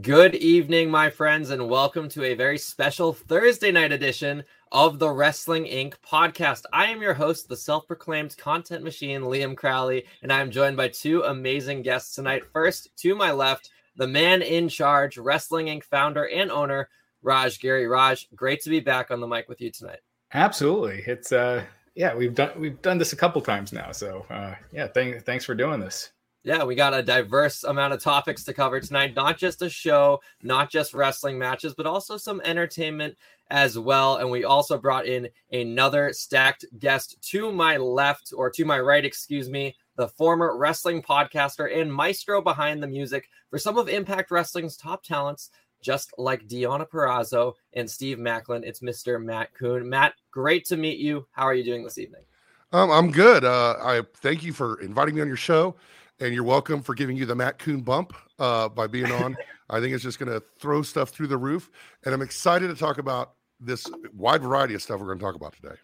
Good evening, my friends, and welcome to a very special Thursday night edition of the Wrestling Inc. podcast. I am your host, the self proclaimed content machine, Liam Crowley, and I am joined by two amazing guests tonight. First, to my left, the man in charge, Wrestling Inc. founder and owner, Raj Giri. Raj, great to be back on the mic with you tonight. Absolutely. It's, uh, yeah, we've done we've done this a couple times now. So uh, yeah, thank, thanks for doing this. Yeah, we got a diverse amount of topics to cover tonight. Not just a show, not just wrestling matches, but also some entertainment as well. And we also brought in another stacked guest to my left, or to my right, excuse me, the former wrestling podcaster and maestro behind the music for some of Impact Wrestling's top talents, just like Deonna Purrazzo and Steve Maclin. It's Mr. Matt Coon. Matt, great to meet you. How are you doing this evening? Um, I'm good. Uh, I thank you for inviting me on your show and you're welcome for giving you the Matt Coon bump uh, by being on. I think it's just going to throw stuff through the roof, and I'm excited to talk about this wide variety of stuff we're going to talk about today.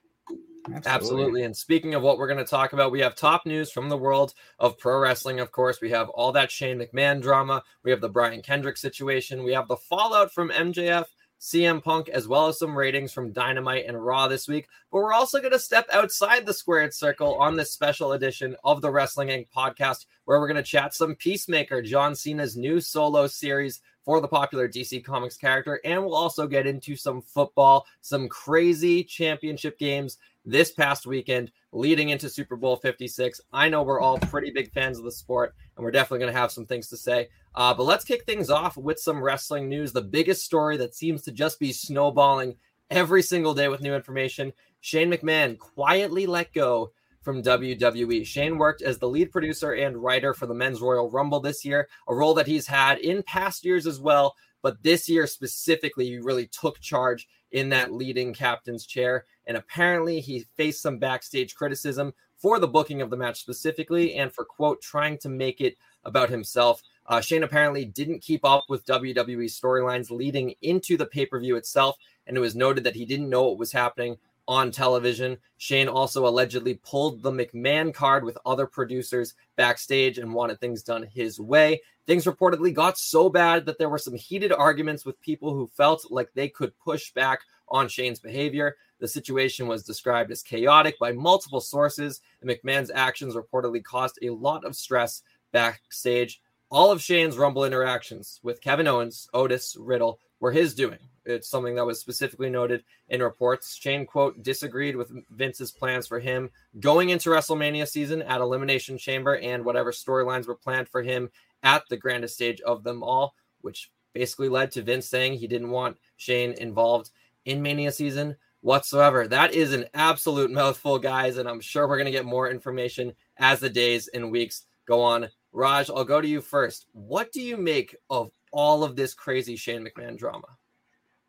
Absolutely. Absolutely. And speaking of what we're going to talk about, we have top news from the world of pro wrestling. Of course, we have all that Shane McMahon drama. We have the Brian Kendrick situation. We have the fallout from MJF CM Punk, as well as some ratings from Dynamite and Raw this week. But we're also going to step outside the squared circle on this special edition of the Wrestling Inc. podcast, where we're going to chat some Peacemaker, John Cena's new solo series for the popular DC Comics character. And we'll also get into some football, some crazy championship games this past weekend leading into Super Bowl 56. I know we're all pretty big fans of the sport, and we're definitely going to have some things to say. Uh, but let's kick things off with some wrestling news. The biggest story that seems to just be snowballing every single day with new information Shane McMahon quietly let go from WWE. Shane worked as the lead producer and writer for the Men's Royal Rumble this year, a role that he's had in past years as well. But this year specifically, he really took charge in that leading captain's chair. And apparently, he faced some backstage criticism for the booking of the match specifically and for, quote, trying to make it about himself. Uh, Shane apparently didn't keep up with WWE storylines leading into the pay per view itself. And it was noted that he didn't know what was happening on television. Shane also allegedly pulled the McMahon card with other producers backstage and wanted things done his way. Things reportedly got so bad that there were some heated arguments with people who felt like they could push back on Shane's behavior. The situation was described as chaotic by multiple sources, and McMahon's actions reportedly caused a lot of stress backstage. All of Shane's Rumble interactions with Kevin Owens, Otis, Riddle were his doing. It's something that was specifically noted in reports. Shane, quote, disagreed with Vince's plans for him going into WrestleMania season at Elimination Chamber and whatever storylines were planned for him at the grandest stage of them all, which basically led to Vince saying he didn't want Shane involved in Mania season whatsoever. That is an absolute mouthful, guys, and I'm sure we're going to get more information as the days and weeks go on. Raj, I'll go to you first. What do you make of all of this crazy Shane McMahon drama?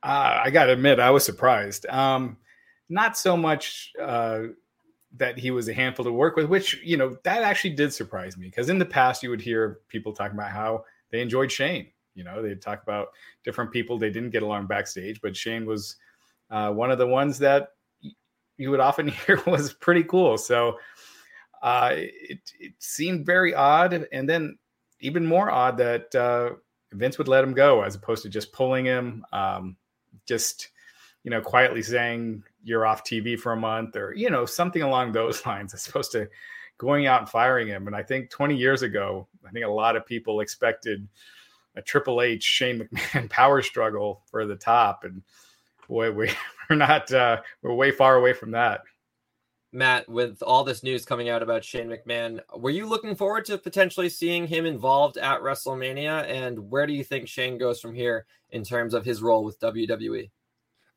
Uh, I got to admit, I was surprised. Um, not so much uh, that he was a handful to work with, which you know that actually did surprise me because in the past you would hear people talking about how they enjoyed Shane. You know, they'd talk about different people they didn't get along backstage, but Shane was uh, one of the ones that you would often hear was pretty cool. So uh, it, it seemed very odd, and then even more odd that uh, Vince would let him go as opposed to just pulling him, um, just you know, quietly saying you're off TV for a month or you know something along those lines, as opposed to going out and firing him. And I think 20 years ago, I think a lot of people expected a Triple H Shane McMahon power struggle for the top, and boy, we, we're not uh, we're way far away from that. Matt, with all this news coming out about Shane McMahon, were you looking forward to potentially seeing him involved at WrestleMania? And where do you think Shane goes from here in terms of his role with WWE?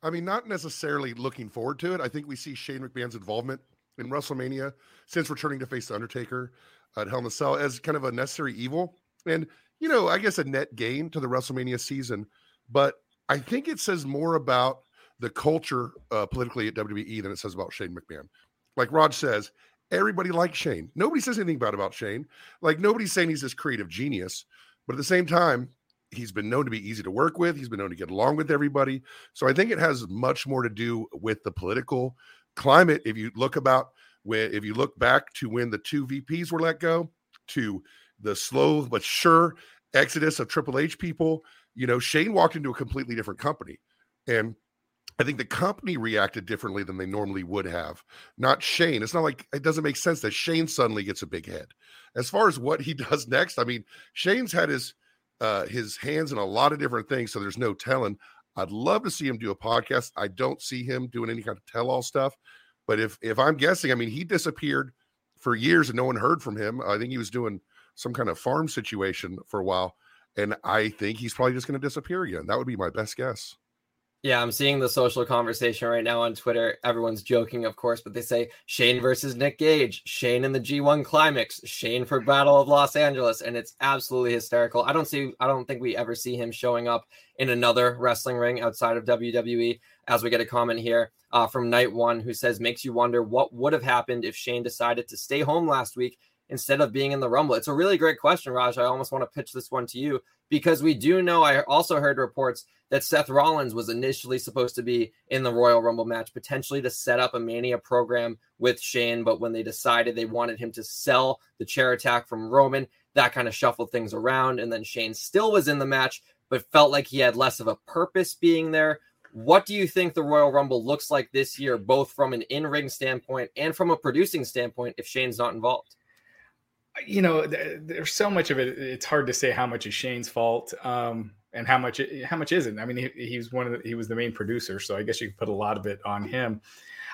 I mean, not necessarily looking forward to it. I think we see Shane McMahon's involvement in WrestleMania since returning to face the Undertaker at Hell in a Cell as kind of a necessary evil. And, you know, I guess a net gain to the WrestleMania season. But I think it says more about the culture uh, politically at WWE than it says about Shane McMahon. Like Raj says, everybody likes Shane. Nobody says anything bad about Shane. Like nobody's saying he's this creative genius, but at the same time, he's been known to be easy to work with. He's been known to get along with everybody. So I think it has much more to do with the political climate. If you look about when, if you look back to when the two VPs were let go, to the slow but sure exodus of Triple H people, you know, Shane walked into a completely different company, and I think the company reacted differently than they normally would have. Not Shane. It's not like it doesn't make sense that Shane suddenly gets a big head. As far as what he does next, I mean, Shane's had his uh his hands in a lot of different things, so there's no telling. I'd love to see him do a podcast. I don't see him doing any kind of tell-all stuff. But if if I'm guessing, I mean, he disappeared for years and no one heard from him. I think he was doing some kind of farm situation for a while. And I think he's probably just going to disappear again. That would be my best guess. Yeah, I'm seeing the social conversation right now on Twitter. Everyone's joking, of course, but they say Shane versus Nick Gage, Shane in the G1 climax, Shane for Battle of Los Angeles, and it's absolutely hysterical. I don't see I don't think we ever see him showing up in another wrestling ring outside of WWE. As we get a comment here uh, from Night One who says makes you wonder what would have happened if Shane decided to stay home last week instead of being in the Rumble? It's a really great question, Raj. I almost want to pitch this one to you because we do know. I also heard reports that Seth Rollins was initially supposed to be in the Royal Rumble match, potentially to set up a Mania program with Shane. But when they decided they wanted him to sell the chair attack from Roman, that kind of shuffled things around. And then Shane still was in the match, but felt like he had less of a purpose being there. What do you think the Royal Rumble looks like this year, both from an in ring standpoint and from a producing standpoint, if Shane's not involved? You know, there's so much of it. It's hard to say how much is Shane's fault um, and how much how much isn't. I mean, he, was one of the, he was the main producer, so I guess you could put a lot of it on him.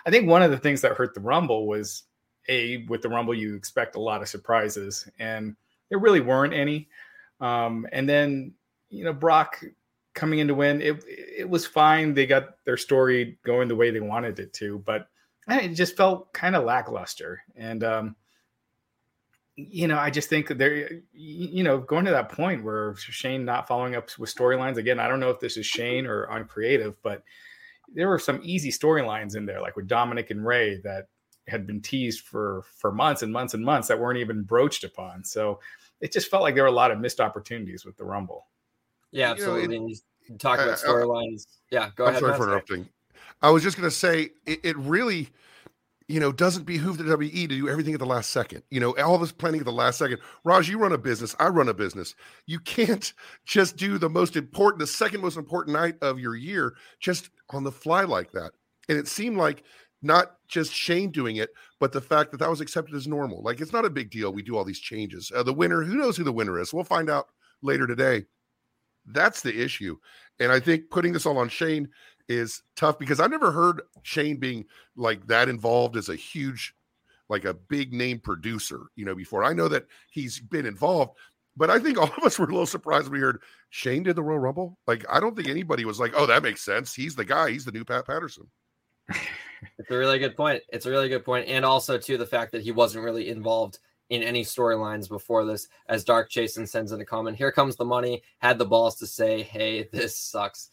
I think one of the things that hurt the Rumble was a with the Rumble you expect a lot of surprises, and there really weren't any. Um, and then you know Brock coming in to win, it it was fine. They got their story going the way they wanted it to, but it just felt kind of lackluster. And um, you know, I just think there, you know, going to that point where Shane not following up with storylines again. I don't know if this is Shane or uncreative, but there were some easy storylines in there, like with Dominik and Rey that had been teased for for months and months and months that weren't even broached upon. So it just felt like there were a lot of missed opportunities with the Rumble. Yeah, absolutely. You know, talk about storylines. Yeah, go I'm ahead. Sorry for interrupting. I was just going to say it, it really you know, doesn't behoove the WE to do everything at the last second. You know, all this planning at the last second. Raj, you run a business. I run a business. You can't just do the most important, the second most important night of your year just on the fly like that. And it seemed like not just Shane doing it, but the fact that that was accepted as normal. Like it's not a big deal. We do all these changes. Uh, the winner, who knows who the winner is? We'll find out later today. That's the issue. And I think putting this all on Shane is tough because I've never heard Shane being like that involved as a huge, like a big name producer, you know, before. I know that he's been involved, but I think all of us were a little surprised when we heard Shane did the Royal Rumble. Like, I don't think anybody was like, oh, that makes sense. He's the guy, he's the new Pat Patterson. it's a really good point. It's a really good point. And also, to the fact that he wasn't really involved in any storylines before this. As Dark Jason sends in a comment, here comes the money. Had the balls to say, hey, this sucks.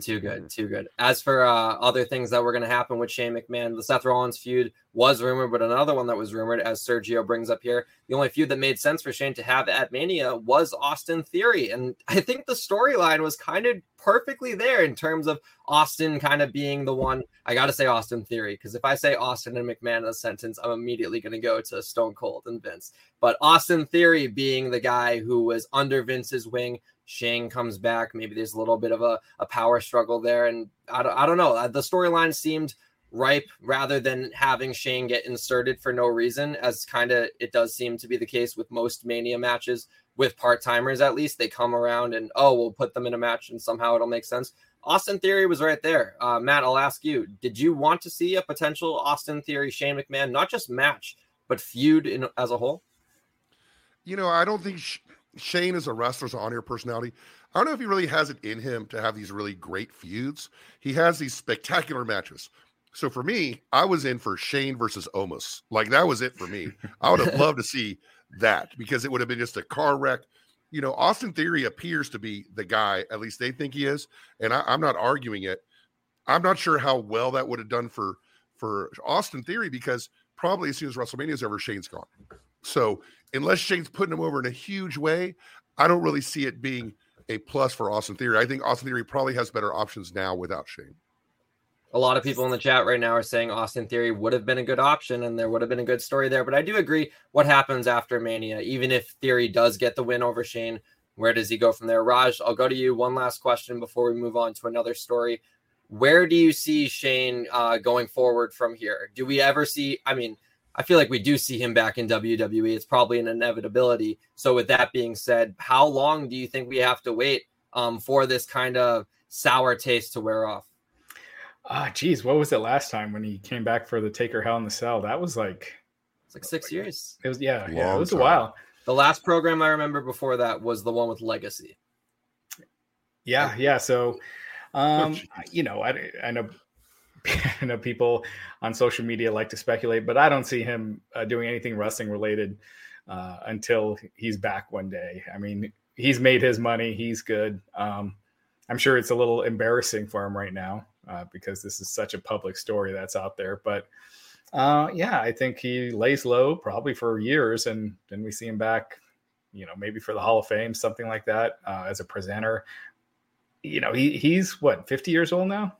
Too good, too good. As for uh, other things that were going to happen with Shane McMahon, the Seth Rollins feud was rumored, but another one that was rumored, as Sergio brings up here, the only feud that made sense for Shane to have at Mania was Austin Theory, and I think the storyline was kind of perfectly there in terms of Austin kind of being the one. I got to say Austin Theory because if I say Austin and McMahon in a sentence, I'm immediately going to go to Stone Cold and Vince. But Austin Theory being the guy who was under Vince's wing Shane comes back. Maybe there's a little bit of a, a power struggle there. And I don't, I don't know. Uh, the storyline seemed ripe rather than having Shane get inserted for no reason, as kind of it does seem to be the case with most Mania matches with part timers, at least. They come around and, oh, we'll put them in a match and somehow it'll make sense. Austin Theory was right there. Uh, Matt, I'll ask you did you want to see a potential Austin Theory Shane McMahon, not just match, but feud in, as a whole? You know, I don't think. Sh- Shane is a wrestler's on air personality. I don't know if he really has it in him to have these really great feuds. He has these spectacular matches. So for me, I was in for Shane versus Omos. Like that was it for me. I would have loved to see that because it would have been just a car wreck. You know, Austin Theory appears to be the guy, at least they think he is. And I, I'm not arguing it. I'm not sure how well that would have done for for Austin Theory because probably as soon as WrestleMania is over, Shane's gone. So unless Shane's putting him over in a huge way, I don't really see it being a plus for Austin Theory. I think Austin Theory probably has better options now without Shane. A lot of people in the chat right now are saying Austin Theory would have been a good option and there would have been a good story there. But I do agree what happens after Mania, even if Theory does get the win over Shane, where does he go from there? Raj, I'll go to you. One last question before we move on to another story. Where do you see Shane uh, going forward from here? Do we ever see? I mean, I feel like we do see him back in WWE. It's probably an inevitability. So, with that being said, how long do you think we have to wait um, for this kind of sour taste to wear off? Ah, geez, what was it last time when he came back for the Taker Hell in the Cell? That was like, it's like six years. It was yeah, Long yeah, it was time. a while. The last program I remember before that was the one with Legacy. Yeah, yeah. So, um, oh, you know, I, I know I know people on social media like to speculate, but I don't see him uh, doing anything wrestling related uh, until he's back one day. I mean, he's made his money. He's good. Um, I'm sure it's a little embarrassing for him right now uh, because this is such a public story that's out there. But uh, yeah, I think he lays low probably for years, and then we see him back. You know, maybe for the Hall of Fame, something like that, uh, as a presenter. You know, he he's what 50 years old now.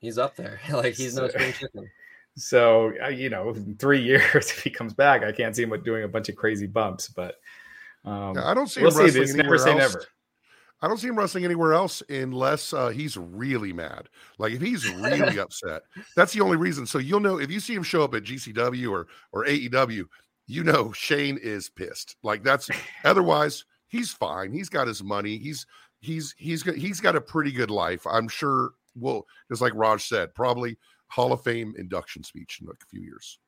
He's up there. like he's no spring chicken. So uh, you know, three years if he comes back, I can't see him doing a bunch of crazy bumps. But um, yeah, I don't see we'll him wrestling anywhere never else. Never. I don't see him wrestling anywhere else unless uh, he's really mad. Like if he's really upset, that's the only reason. So you'll know if you see him show up at GCW or or AEW, you know Shane is pissed. Like that's otherwise he's fine. He's got his money. He's he's he's got he's got a pretty good life. I'm sure will just like Raj said, probably Hall of Fame induction speech in a few years.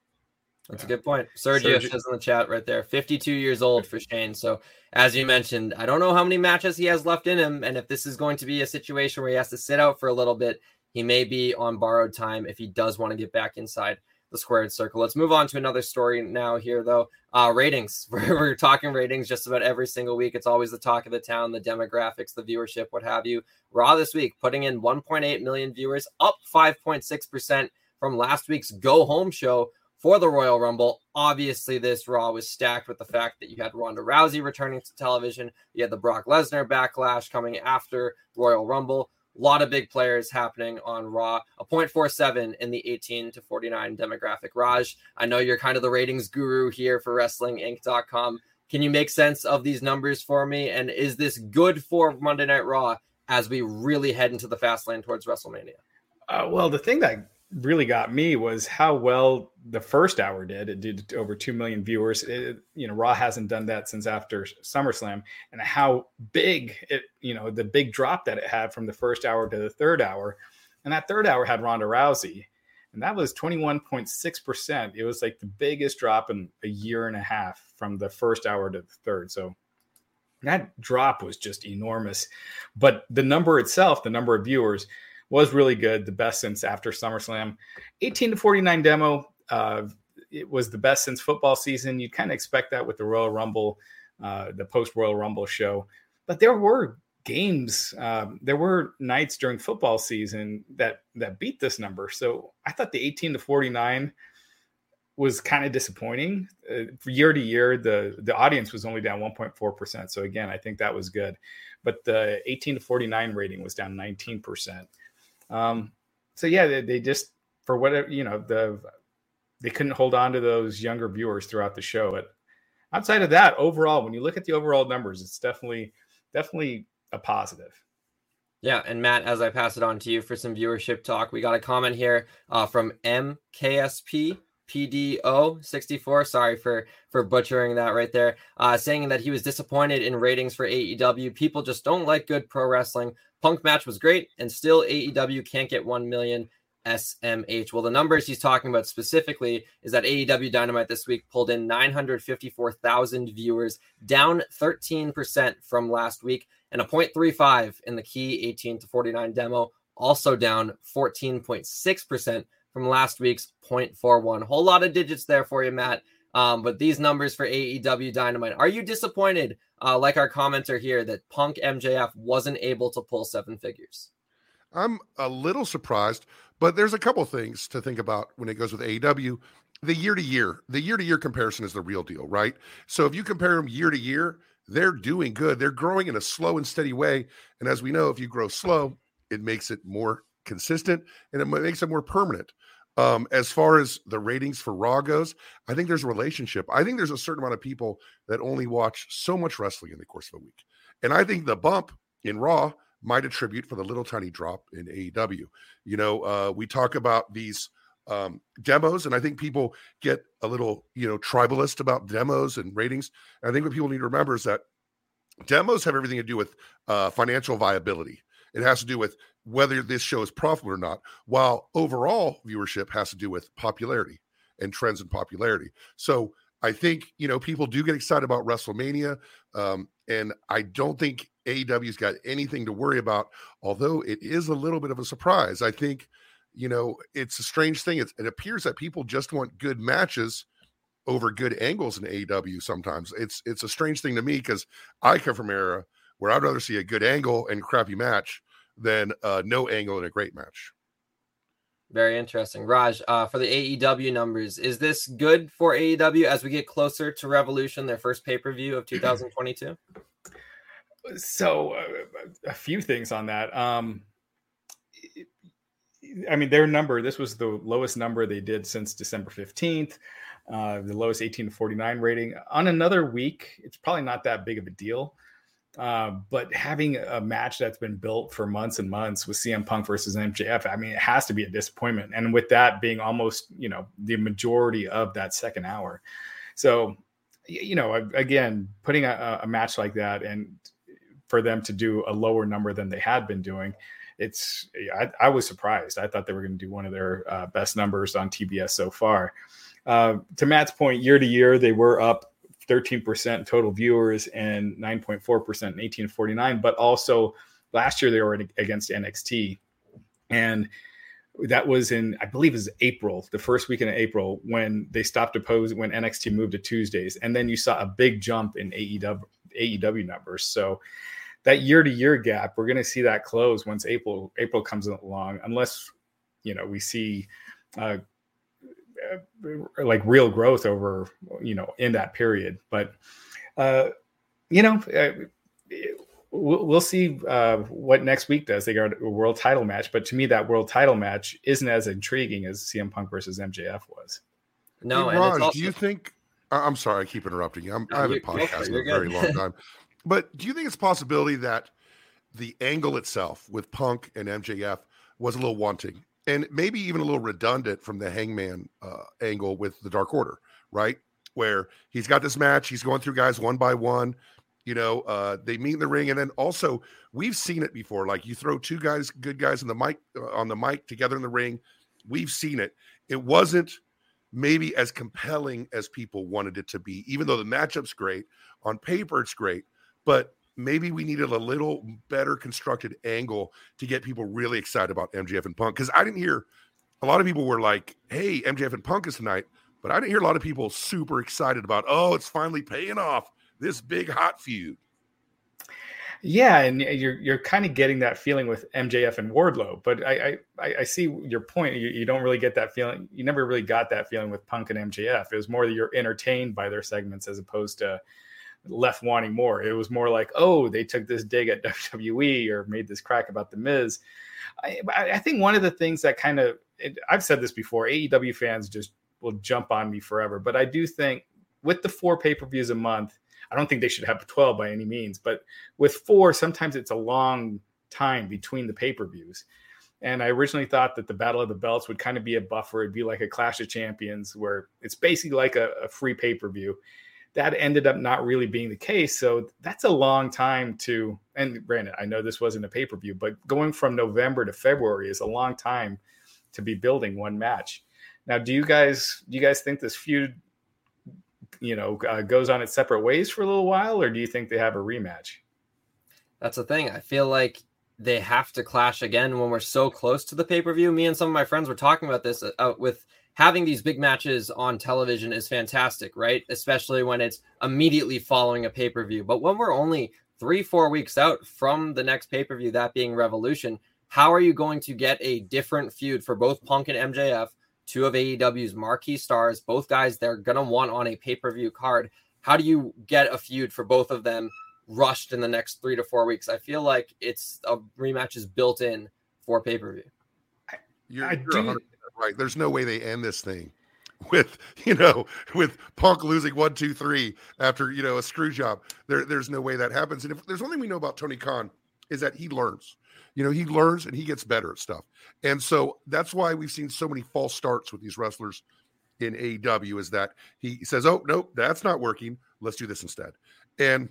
That's a good point. Sergio, Sergio says in the chat right there, 52 years old for Shane. So, as you mentioned, I don't know how many matches he has left in him. And if this is going to be a situation where he has to sit out for a little bit, he may be on borrowed time if he does want to get back inside the squared circle. Let's move on to another story now here, though. Uh, ratings. We're, we're, talking ratings just about every single week. It's always the talk of the town, the demographics, the viewership, what have you. Raw this week, putting in 1.8 million viewers, up 5.6% from last week's Go Home show for the Royal Rumble. Obviously, this Raw was stacked with the fact that you had Ronda Rousey returning to television, you had the Brock Lesnar backlash coming after Royal Rumble. A lot of big players happening on Raw. A 0.47 in the 18 to 49 demographic. Raj, I know you're kind of the ratings guru here for WrestlingInc.com. Can you make sense of these numbers for me? And is this good for Monday Night Raw as we really head into the fast lane towards WrestleMania? Uh, well, the thing that really got me was how well the first hour did. It did over 2 million viewers. It, you know, Raw hasn't done that since after SummerSlam and how big it, you know, the big drop that it had from the first hour to the third hour. And that third hour had Ronda Rousey and that was 21.6%. It was like the biggest drop in a year and a half from the first hour to the third. So that drop was just enormous. But the number itself, the number of viewers, was really good, the best since after SummerSlam. 18 to 49 demo, uh, it was the best since football season. You'd kind of expect that with the Royal Rumble, uh, the post Royal Rumble show. But there were games. Um, there were nights during football season that that beat this number. So I thought the 18 to 49 was kind of disappointing. Uh, year to year, the the audience was only down 1.4 percent. So again, I think that was good, but the 18 to 49 rating was down 19 percent. Um, so yeah, they, they just for whatever you know the they couldn't hold on to those younger viewers throughout the show. But outside of that, overall, when you look at the overall numbers, it's definitely definitely a positive. Yeah, and Matt, as I pass it on to you for some viewership talk, we got a comment here uh, from MKSP PDO 64. Sorry for for butchering that right there. Uh, saying that he was disappointed in ratings for AEW. People just don't like good pro wrestling. Punk match was great, and still AEW can't get one million SMH. Well, the numbers he's talking about specifically is that AEW Dynamite this week pulled in 954,000 viewers, down 13% from last week, and a 0.35 in the key 18 to 49 demo, also down 14.6% from last week's 0.41. Whole lot of digits there for you, Matt. Um, but these numbers for AEW Dynamite, are you disappointed, uh, like our commenter here, that Punk MJF wasn't able to pull seven figures? I'm a little surprised, but there's a couple things to think about when it goes with AEW. The year to year, the year to year comparison is the real deal, right? So if you compare them year to year, they're doing good. They're growing in a slow and steady way. And as we know, if you grow slow, it makes it more consistent and it makes it more permanent. Um, as far as the ratings for Raw goes, I think there's a relationship. I think there's a certain amount of people that only watch so much wrestling in the course of a week. And I think the bump in Raw might attribute for the little tiny drop in AEW. You know, uh, we talk about these um, demos, and I think people get a little, you know, tribalist about demos and ratings. And I think what people need to remember is that demos have everything to do with uh, financial viability. It has to do with whether this show is profitable or not, while overall viewership has to do with popularity and trends in popularity. So I think you know people do get excited about WrestleMania, um, and I don't think AEW's got anything to worry about. Although it is a little bit of a surprise, I think you know it's a strange thing. It's, it appears that people just want good matches over good angles in AEW. Sometimes it's it's a strange thing to me because I come from era where I'd rather see a good angle and crappy match than uh, no angle in a great match. Very interesting. Raj, uh, for the AEW numbers, is this good for AEW as we get closer to Revolution, their first pay per view of 2022? So, uh, a few things on that. Um, I mean, their number, this was the lowest number they did since December 15th, uh, the lowest 18 to 49 rating. On another week, it's probably not that big of a deal. Uh, but having a match that's been built for months and months with CM Punk versus MJF, I mean, it has to be a disappointment. And with that being almost, you know, the majority of that second hour. So, you know, again, putting a, a match like that and for them to do a lower number than they had been doing, it's, I, I was surprised. I thought they were going to do one of their uh, best numbers on TBS so far. Uh, to Matt's point, year to year, they were up 13% total viewers and 9.4% in 1849. But also last year they were against NXT. And that was in, I believe, is April, the first weekend of April, when they stopped opposing when NXT moved to Tuesdays, and then you saw a big jump in AEW AEW numbers. So that year to year gap, we're going to see that close once April April comes along, unless you know we see uh, like real growth over you know in that period. But uh you know uh, we'll, we'll see uh what next week does. They got a world title match but to me that world title match isn't as intriguing as CM Punk versus MJF was. No hey, Raj, also- do you think I'm sorry I keep interrupting you. I'm, I haven't podcasted in a very long time. But do you think it's a possibility that the angle itself with Punk and MJF was a little wanting and maybe even a little redundant from the hangman uh, angle with the dark order right? Where he's got this match he's going through guys one by one you know uh, they meet in the ring and then also we've seen it before like you throw two guys good guys in the mic uh, on the mic together in the ring we've seen it. It wasn't maybe as compelling as people wanted it to be even though the matchup's great on paper it's great but maybe we needed a little better constructed angle to get people really excited about MJF and Punk. Because I didn't hear a lot of people were like, hey, MJF and Punk is tonight. But I didn't hear a lot of people super excited about, oh, it's finally paying off this big hot feud. Yeah, and you're you're kind of getting that feeling with MJF and Wardlow, but I I, I see your point. You, you, don't really get that feeling. You never really got that feeling with Punk and MJF. It was more that you're entertained by their segments as opposed to left wanting more. It was more like, oh, they took this dig at WWE or made this crack about the Miz. I, I think one of the things that kind of I've said this before, AEW fans just will jump on me forever, but I do think with the four pay per views a month I don't think they should have 12 by any means, but with four, sometimes it's a long time between the pay per views. And I originally thought that the Battle of the Belts would kind of be a buffer. It'd be like a Clash of Champions where it's basically like a, a free pay per view. That ended up not really being the case. So that's a long time to, and granted, I know this wasn't a pay per view, but going from November to February is a long time to be building one match. Now, do you guys do you guys think this feud you know uh, goes on its separate ways for a little while, or do you think they have a rematch? That's the thing. I feel like they have to clash again when we're so close to the pay per view. Me and some of my friends were talking about this uh, with having these big matches on television is fantastic, right? Especially when it's immediately following a pay per view. But when we're only three, four weeks out from the next pay per view, that being Revolution, how are you going to get a different feud for both Punk and MJF two of AEW's marquee stars, both guys they're going to want on a pay per view card. How do you get a feud for both of them rushed in the next three to four weeks? I feel like it's a rematch is built in for pay per view. You're, you're right. There's no way they end this thing with you know with Punk losing one, two, three after you know a screw job. There, there's no way that happens. And if there's one thing we know about Tony Khan is that he learns. You know, he learns and he gets better at stuff. And so that's why we've seen so many false starts with these wrestlers in AEW is that he says, Oh, no, that's not working. Let's do this instead. And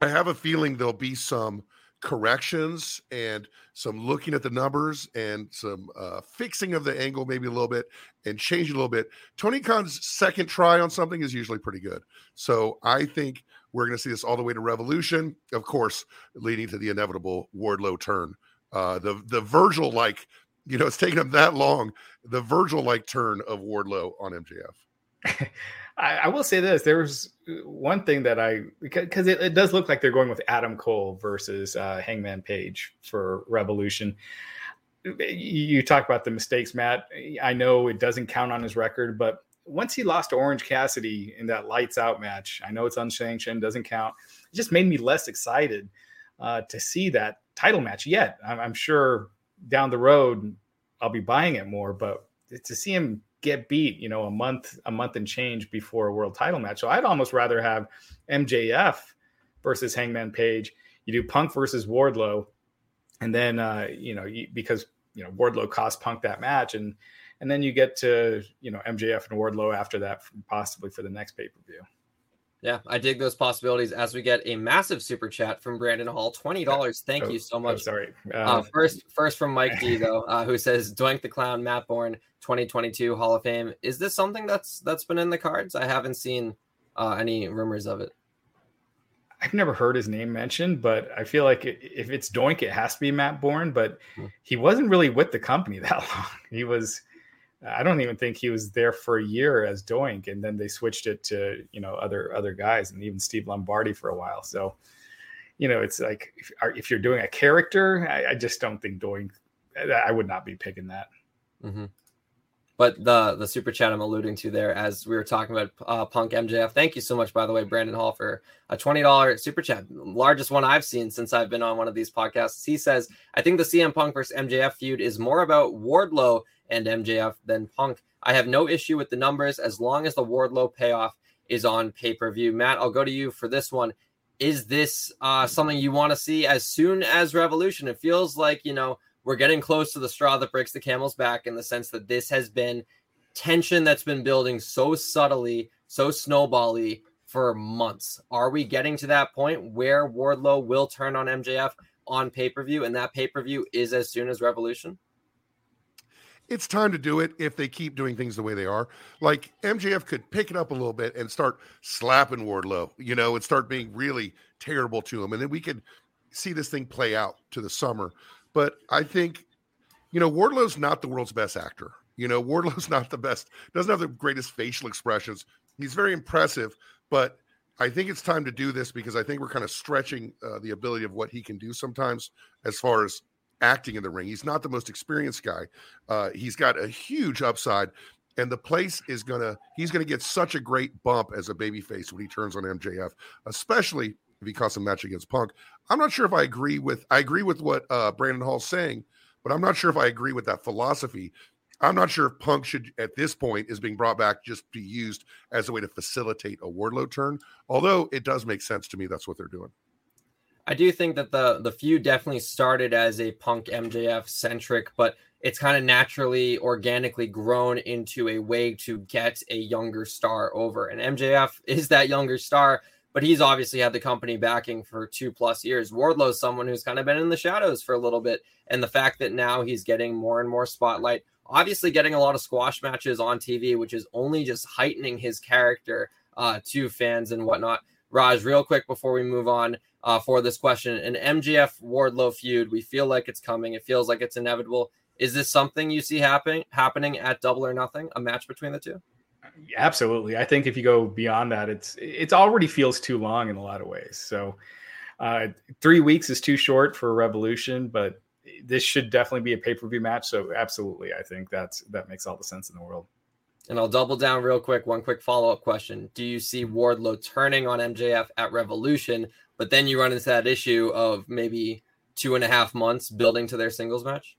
I have a feeling there'll be some corrections and some looking at the numbers and some uh, fixing of the angle, maybe a little bit, and changing a little bit. Tony Khan's second try on something is usually pretty good. So I think we're going to see this all the way to Revolution, of course, leading to the inevitable Wardlow turn. Uh, the the Virgil like, you know, it's taken him that long. The Virgil like turn of Wardlow on MJF. I, I, will say this: there was one thing that I because it, it, does look like they're going with Adam Cole versus uh, Hangman Page for Revolution. You talk about the mistakes, Matt. I know it doesn't count on his record, but once he lost to Orange Cassidy in that lights out match, I know it's unsanctioned, doesn't count. It just made me less excited uh, to see that title match yet. I'm, I'm, sure down the road I'll be buying it more, but to see him get beat, you know, a month, a month and change before a world title match. So I'd almost rather have MJF versus Hangman Page. You do Punk versus Wardlow, and then uh, you know because you know Wardlow cost Punk that match, and and then you get to you know MJF and Wardlow after that, possibly for the next pay per view. Yeah, I dig those possibilities as we get a massive super chat from Brandon Hall, twenty dollars. Thank oh, you so much. Oh, sorry. Uh, uh, first, first from Mike D though, uh, who says Doink the Clown, Matt Borne, twenty twenty two Hall of Fame. Is this something that's that's been in the cards? I haven't seen uh, any rumors of it. I've never heard his name mentioned, but I feel like if it's Doink, it has to be Matt Borne. But hmm. he wasn't really with the company that long. He was I don't even think he was there for a year as Doink, and then they switched it to you know other other guys, and even Steve Lombardi for a while. So, you know, it's like if, if you're doing a character, I, I, just don't think Doink. I would not be picking that. Mm-hmm. But the the super chat I'm alluding to there, as we were talking about uh, Punk MJF. Thank you so much, by the way, Brandon Hall, for a twenty dollar super chat, largest one I've seen since I've been on one of these podcasts. He says, "I think the CM Punk versus MJF feud is more about Wardlow and MJF than Punk. I have no issue with the numbers as long as the Wardlow payoff is on pay per view. Matt, I'll go to you for this one. Is this uh, something you want to see as soon as Revolution? It feels like, you know, we're getting close to the straw that breaks the camel's back in the sense that this has been tension that's been building so subtly, so snowbally for months. Are we getting to that point where Wardlow will turn on MJF on pay per view and that pay per view is as soon as Revolution? It's time to do it if they keep doing things the way they are. Like MJF could pick it up a little bit and start slapping Wardlow, you know, and start being really terrible to him. And then we could see this thing play out to the summer. But I think, you know, Wardlow's not the world's best actor. You know, Wardlow's not the best, doesn't have the greatest facial expressions. He's very impressive, but I think it's time to do this because I think we're kind of stretching uh, the ability of what he can do sometimes as far as acting in the ring. He's not the most experienced guy. Uh, he's got a huge upside, and the place is gonna. He's gonna get such a great bump as a babyface when he turns on MJF, especially if he costs a match against Punk. I'm not sure if I agree with. I agree with what uh, Brandon Hall's saying, but I'm not sure if I agree with that philosophy. I'm not sure if Punk should, at this point, is being brought back just to be used as a way to facilitate a Wardlow turn. Although it does make sense to me, that's what they're doing. I do think that the the feud definitely started as a Punk MJF centric, but it's kind of naturally, organically grown into a way to get a younger star over. And MJF is that younger star, but he's obviously had the company backing for two plus years. Wardlow's someone who's kind of been in the shadows for a little bit, and the fact that now he's getting more and more spotlight obviously getting a lot of squash matches on TV, which is only just heightening his character uh, to fans and whatnot. Raj, real quick before we move on uh, for this question, an MJF Wardlow feud, we feel like it's coming. It feels like it's inevitable. Is this something you see happening happening at Double or Nothing? A match between the two? Absolutely. I think if you go beyond that, it's it already feels too long in a lot of ways. So uh, three weeks is too short for a Revolution, but this should definitely be a pay per view match. So absolutely, I think that's that makes all the sense in the world. And I'll double down real quick. One quick follow up question: Do you see Wardlow turning on MJF at Revolution, but then you run into that issue of maybe two and a half months building to their singles match?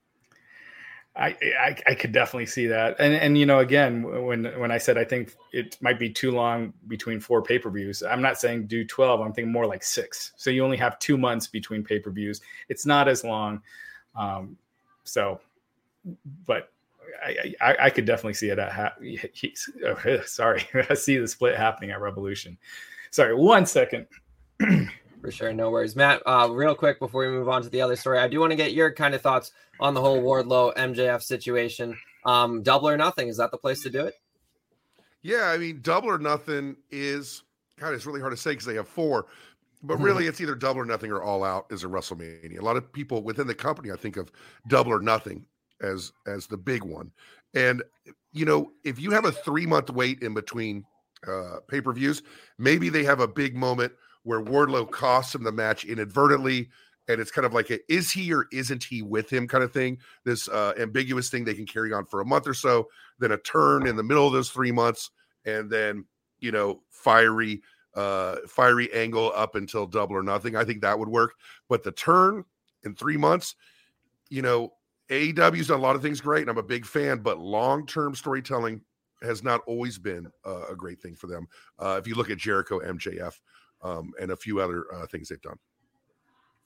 I, I, I could definitely see that, and and you know again when when I said I think it might be too long between four pay per views, I'm not saying do twelve. I'm thinking more like six. So you only have two months between pay per views. It's not as long. Um, so, but I, I, I, could definitely see it at ha- oh, sorry I see the split happening at Revolution. Sorry, one second. For sure, no worries, Matt. Uh, real quick before we move on to the other story, I do want to get your kind of thoughts on the whole Wardlow MJF situation. Um, double or nothing is that the place to do it? Yeah, I mean, double or nothing is God. It's really hard to say because they have four. But mm-hmm. really, it's either double or nothing or all out is a WrestleMania. A lot of people within the company, I think of double or nothing as as the big one. And you know, if you have a three month wait in between uh, pay per views, maybe they have a big moment where Wardlow costs him the match inadvertently, and it's kind of like a is he or isn't he with him kind of thing. This uh, ambiguous thing they can carry on for a month or so, then a turn in the middle of those three months, and then you know, fiery uh, fiery angle up until double or nothing. I think that would work. But the turn in three months, you know, AEW's done a lot of things great, and I'm a big fan, but long term storytelling has not always been uh, a great thing for them. Uh, if you look at Jericho, MJF, um, and a few other uh, things they've done.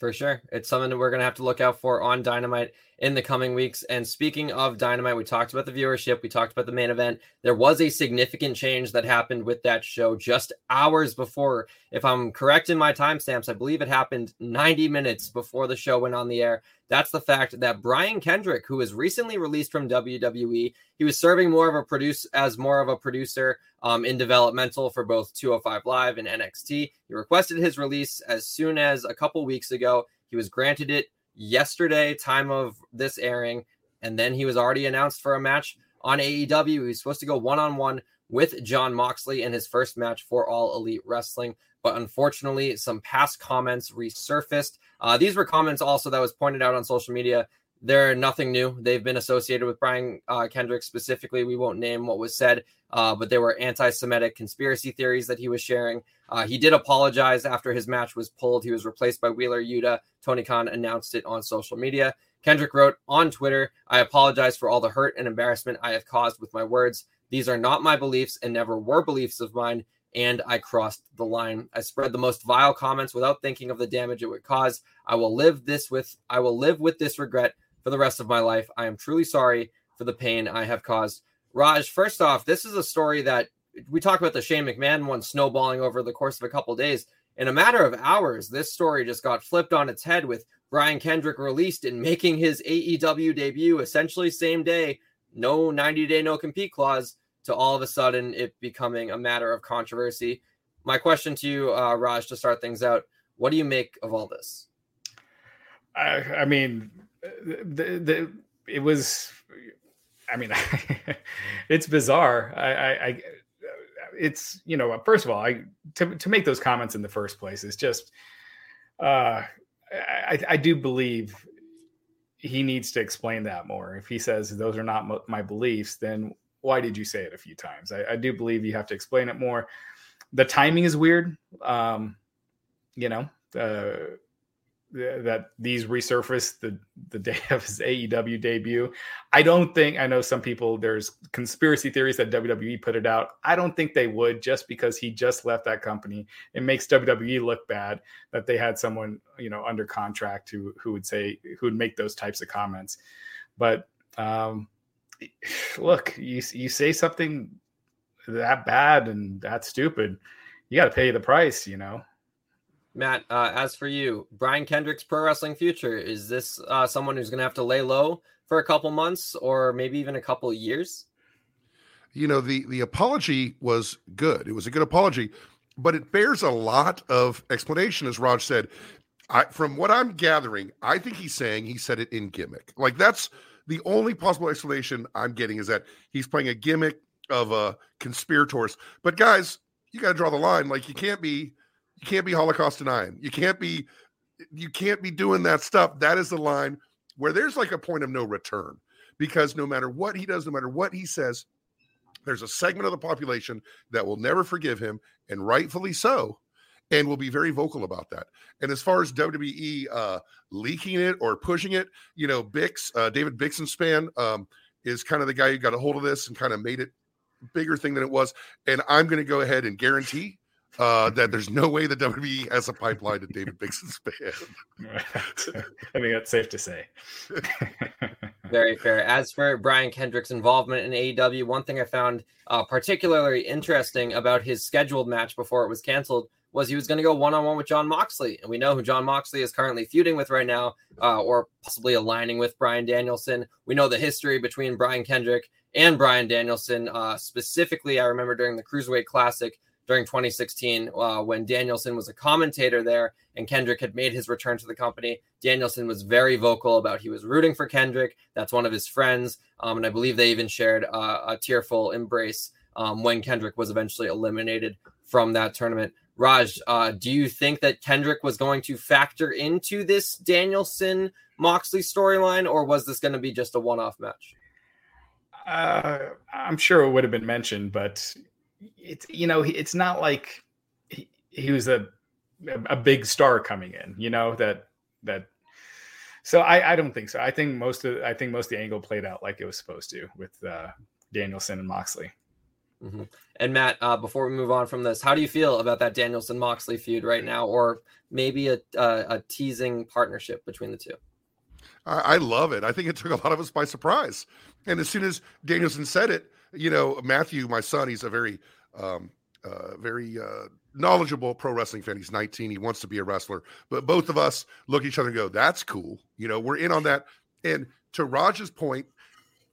For sure. It's something that we're going to have to look out for on Dynamite in the coming weeks. And speaking of Dynamite, we talked about the viewership, we talked about the main event. There was a significant change that happened with that show just hours before. If I'm correct in my timestamps, I believe it happened 90 minutes before the show went on the air. That's the fact that Brian Kendrick, who was recently released from WWE, he was serving more of a produce as more of a producer um, in developmental for both 205 Live and NXT. He requested his release as soon as a couple weeks ago. He was granted it yesterday, time of this airing, and then he was already announced for a match on AEW. He's supposed to go one on one with Jon Moxley in his first match for All Elite Wrestling. But unfortunately, some past comments resurfaced. Uh, these were comments also that was pointed out on social media. They're nothing new. They've been associated with Brian uh, Kendrick specifically. We won't name what was said, uh, but there were anti Semitic conspiracy theories that he was sharing. Uh, he did apologize after his match was pulled. He was replaced by Wheeler Yuta. Tony Khan announced it on social media. Kendrick wrote on Twitter, I apologize for all the hurt and embarrassment I have caused with my words. These are not my beliefs and never were beliefs of mine and I crossed the line. I spread the most vile comments without thinking of the damage it would cause. I will live this with I will live with this regret for the rest of my life. I am truly sorry for the pain I have caused. Raj, first off, this is a story that we talk about the Shane McMahon one snowballing over the course of a couple of days. In a matter of hours, this story just got flipped on its head with Brian Kendrick released and making his AEW debut essentially same day, no 90 day no compete clause to all of a sudden it becoming a matter of controversy. My question to you, uh, Raj, to start things out, what do you make of all this? I, I mean, the, the, it was, I mean, it's bizarre. I, I, I, it's you know, first of all, I to to make those comments in the first place is just, uh, I, I do believe he needs to explain that more. If he says those are not my beliefs, then why did you say it a few times? I, I do believe you have to explain it more. The timing is weird. Um, you know, uh, that these resurfaced the the day of his AEW debut. I don't think I know some people there's conspiracy theories that WWE put it out. I don't think they would just because he just left that company. It makes WWE look bad that they had someone, you know, under contract who who would say who would make those types of comments. But um look, you you say something that bad and that stupid, you got to pay the price, you know. Matt, uh, as for you, Brian Kendrick's pro wrestling future, is this uh, someone who's going to have to lay low for a couple months or maybe even a couple years? You know, the the apology was good. It was a good apology, but it bears a lot of explanation, as Raj said. I, from what I'm gathering, I think he's saying he said it in gimmick. Like that's the only possible explanation I'm getting is that he's playing a gimmick of a conspirators. But guys, you got to draw the line. Like you can't be you can't be Holocaust denying. You can't be you can't be doing that stuff. That is the line where there's like a point of no return because no matter what he does, no matter what he says, there's a segment of the population that will never forgive him, and rightfully so, and will be very vocal about that. And as far as WWE uh, leaking it or pushing it, you know, Bix, uh, David Bixenspan um, is kind of the guy who got a hold of this and kind of made it bigger thing than it was. And I'm going to go ahead and guarantee uh, that there's no way the WWE has a pipeline to David Bixenspan. I think that's safe to say. Very fair. As for Brian Kendrick's involvement in AEW, one thing I found uh, particularly interesting about his scheduled match before it was canceled was he was going to go one on one with Jon Moxley. And we know who Jon Moxley is currently feuding with right now, uh, or possibly aligning with Bryan Danielson. We know the history between Brian Kendrick and Bryan Danielson. Uh, specifically, I remember during the Cruiserweight Classic, during 2016 uh, when Danielson was a commentator there and Kendrick had made his return to the company. Danielson was very vocal about he was rooting for Kendrick. That's one of his friends. Um, and I believe they even shared uh, a tearful embrace um, when Kendrick was eventually eliminated from that tournament. Raj, uh, do you think that Kendrick was going to factor into this Danielson Moxley storyline, or was this going to be just a one off match? Uh, I'm sure it would have been mentioned, but it's you know it's not like he, he was a a big star coming in you know that that so I, I don't think so i think most of i think most of the angle played out like it was supposed to with uh danielson and moxley mm-hmm. and matt uh, before we move on from this how do you feel about that danielson moxley feud right now or maybe a, a, a teasing partnership between the two I, I love it i think it took a lot of us by surprise and as soon as danielson said it you know, Matthew, my son, he's a very, um, uh, very uh, knowledgeable pro wrestling fan. He's 19. He wants to be a wrestler. But both of us look at each other and go, "That's cool." You know, we're in on that. And to Raj's point,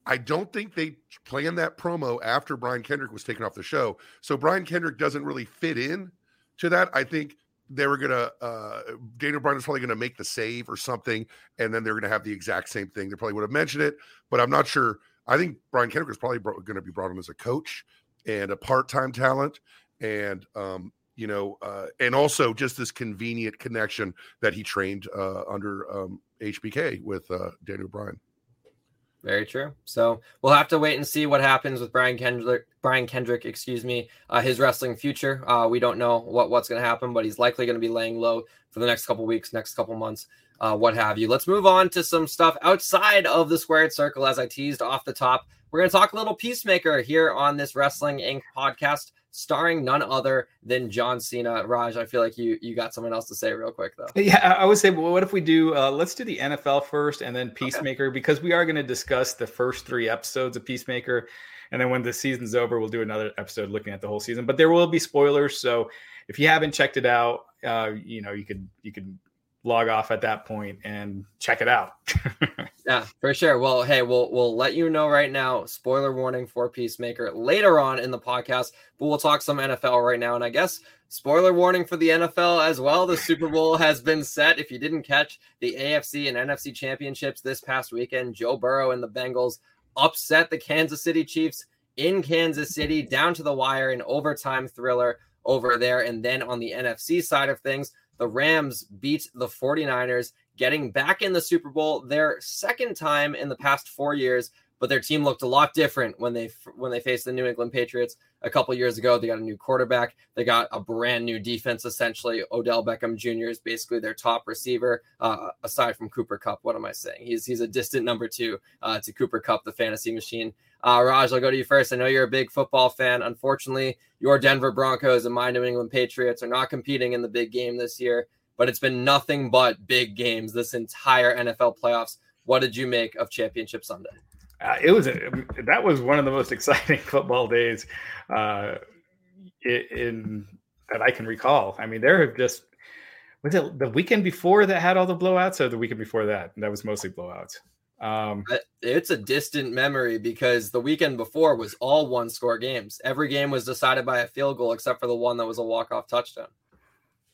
I don't think they planned that promo after Brian Kendrick was taken off the show. So Brian Kendrick doesn't really fit in to that. I think they were gonna uh Daniel Bryan is probably gonna make the save or something, and then they're gonna have the exact same thing. They probably would have mentioned it, but I'm not sure I think Brian Kendrick is probably to be brought in as a coach and a part-time talent, and um, you know, uh, and also just this convenient connection that he trained uh, under um, HBK with uh, Daniel Bryan. Very true. So we'll have to wait and see what happens with Brian Kendrick. Brian Kendrick, excuse me, uh, his wrestling future. Uh, we don't know what what's going to happen, but he's likely going to be laying low for the next couple weeks, next couple months uh, what have you. Let's move on to some stuff outside of the squared circle, as I teased off the top. We're going to talk a little Peacemaker here on this Wrestling Inc. podcast, starring none other than John Cena. Raj, I feel like you you got someone else to say real quick though. Yeah, I would say, well, what if we do? Uh, let's do the NFL first, and then Peacemaker, okay. because we are going to discuss the first three episodes of Peacemaker, and then when the season's over, we'll do another episode looking at the whole season. But there will be spoilers, so if you haven't checked it out, uh, you know you could you could log off at that point and check it out. yeah, for sure. Well, hey, we'll we'll let you know right now. Spoiler warning for Peacemaker later on in the podcast, but we'll talk some NFL right now. And I guess spoiler warning for the NFL as well. The Super Bowl has been set. If you didn't catch the AFC and NFC championships this past weekend, Joe Burrow and the Bengals upset the Kansas City Chiefs in Kansas City, down to the wire, in overtime thriller over there. And then on the NFC side of things, the Rams beat the 49ers, getting back in the Super Bowl their second time in the past four years but their team looked a lot different when they when they faced the New England Patriots a couple years ago. They got a new quarterback. They got a brand new defense. Essentially, Odell Beckham Jr. is basically their top receiver, uh, aside from Cooper Kupp. What am I saying? He's he's a distant number two uh, to Cooper Kupp, the fantasy machine. Uh, Raj, I'll go to you first. I know you're a big football fan. Unfortunately, your Denver Broncos and my New England Patriots are not competing in the big game this year. But it's been nothing but big games this entire NFL playoffs. What did you make of Championship Sunday? Uh, it was a, that was one of the most exciting football days uh, in that I can recall. I mean, there have just was it the weekend before that had all the blowouts, or the weekend before that that was mostly blowouts. Um, it's a distant memory because the weekend before was all one score games. Every game was decided by a field goal except for the one that was a walk off touchdown.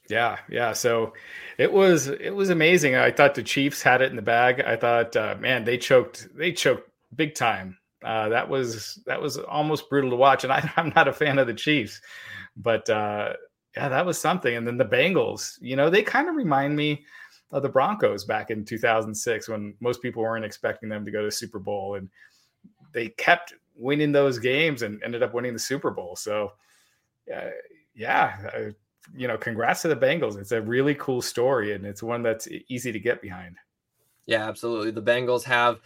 Yeah, yeah. So it was it was amazing. I thought the Chiefs had it in the bag. I thought, uh, man, they choked they choked big time. Uh, that was that was almost brutal to watch, and I, am not a fan of the Chiefs, but uh, yeah, that was something. And then the Bengals, you know, they kind of remind me of the Broncos back in 2006 when most people weren't expecting them to go to Super Bowl, and they kept winning those games and ended up winning the Super Bowl. So, uh, yeah, you know, congrats to the Bengals. It's a really cool story, and it's one that's easy to get behind. Yeah, absolutely. The Bengals have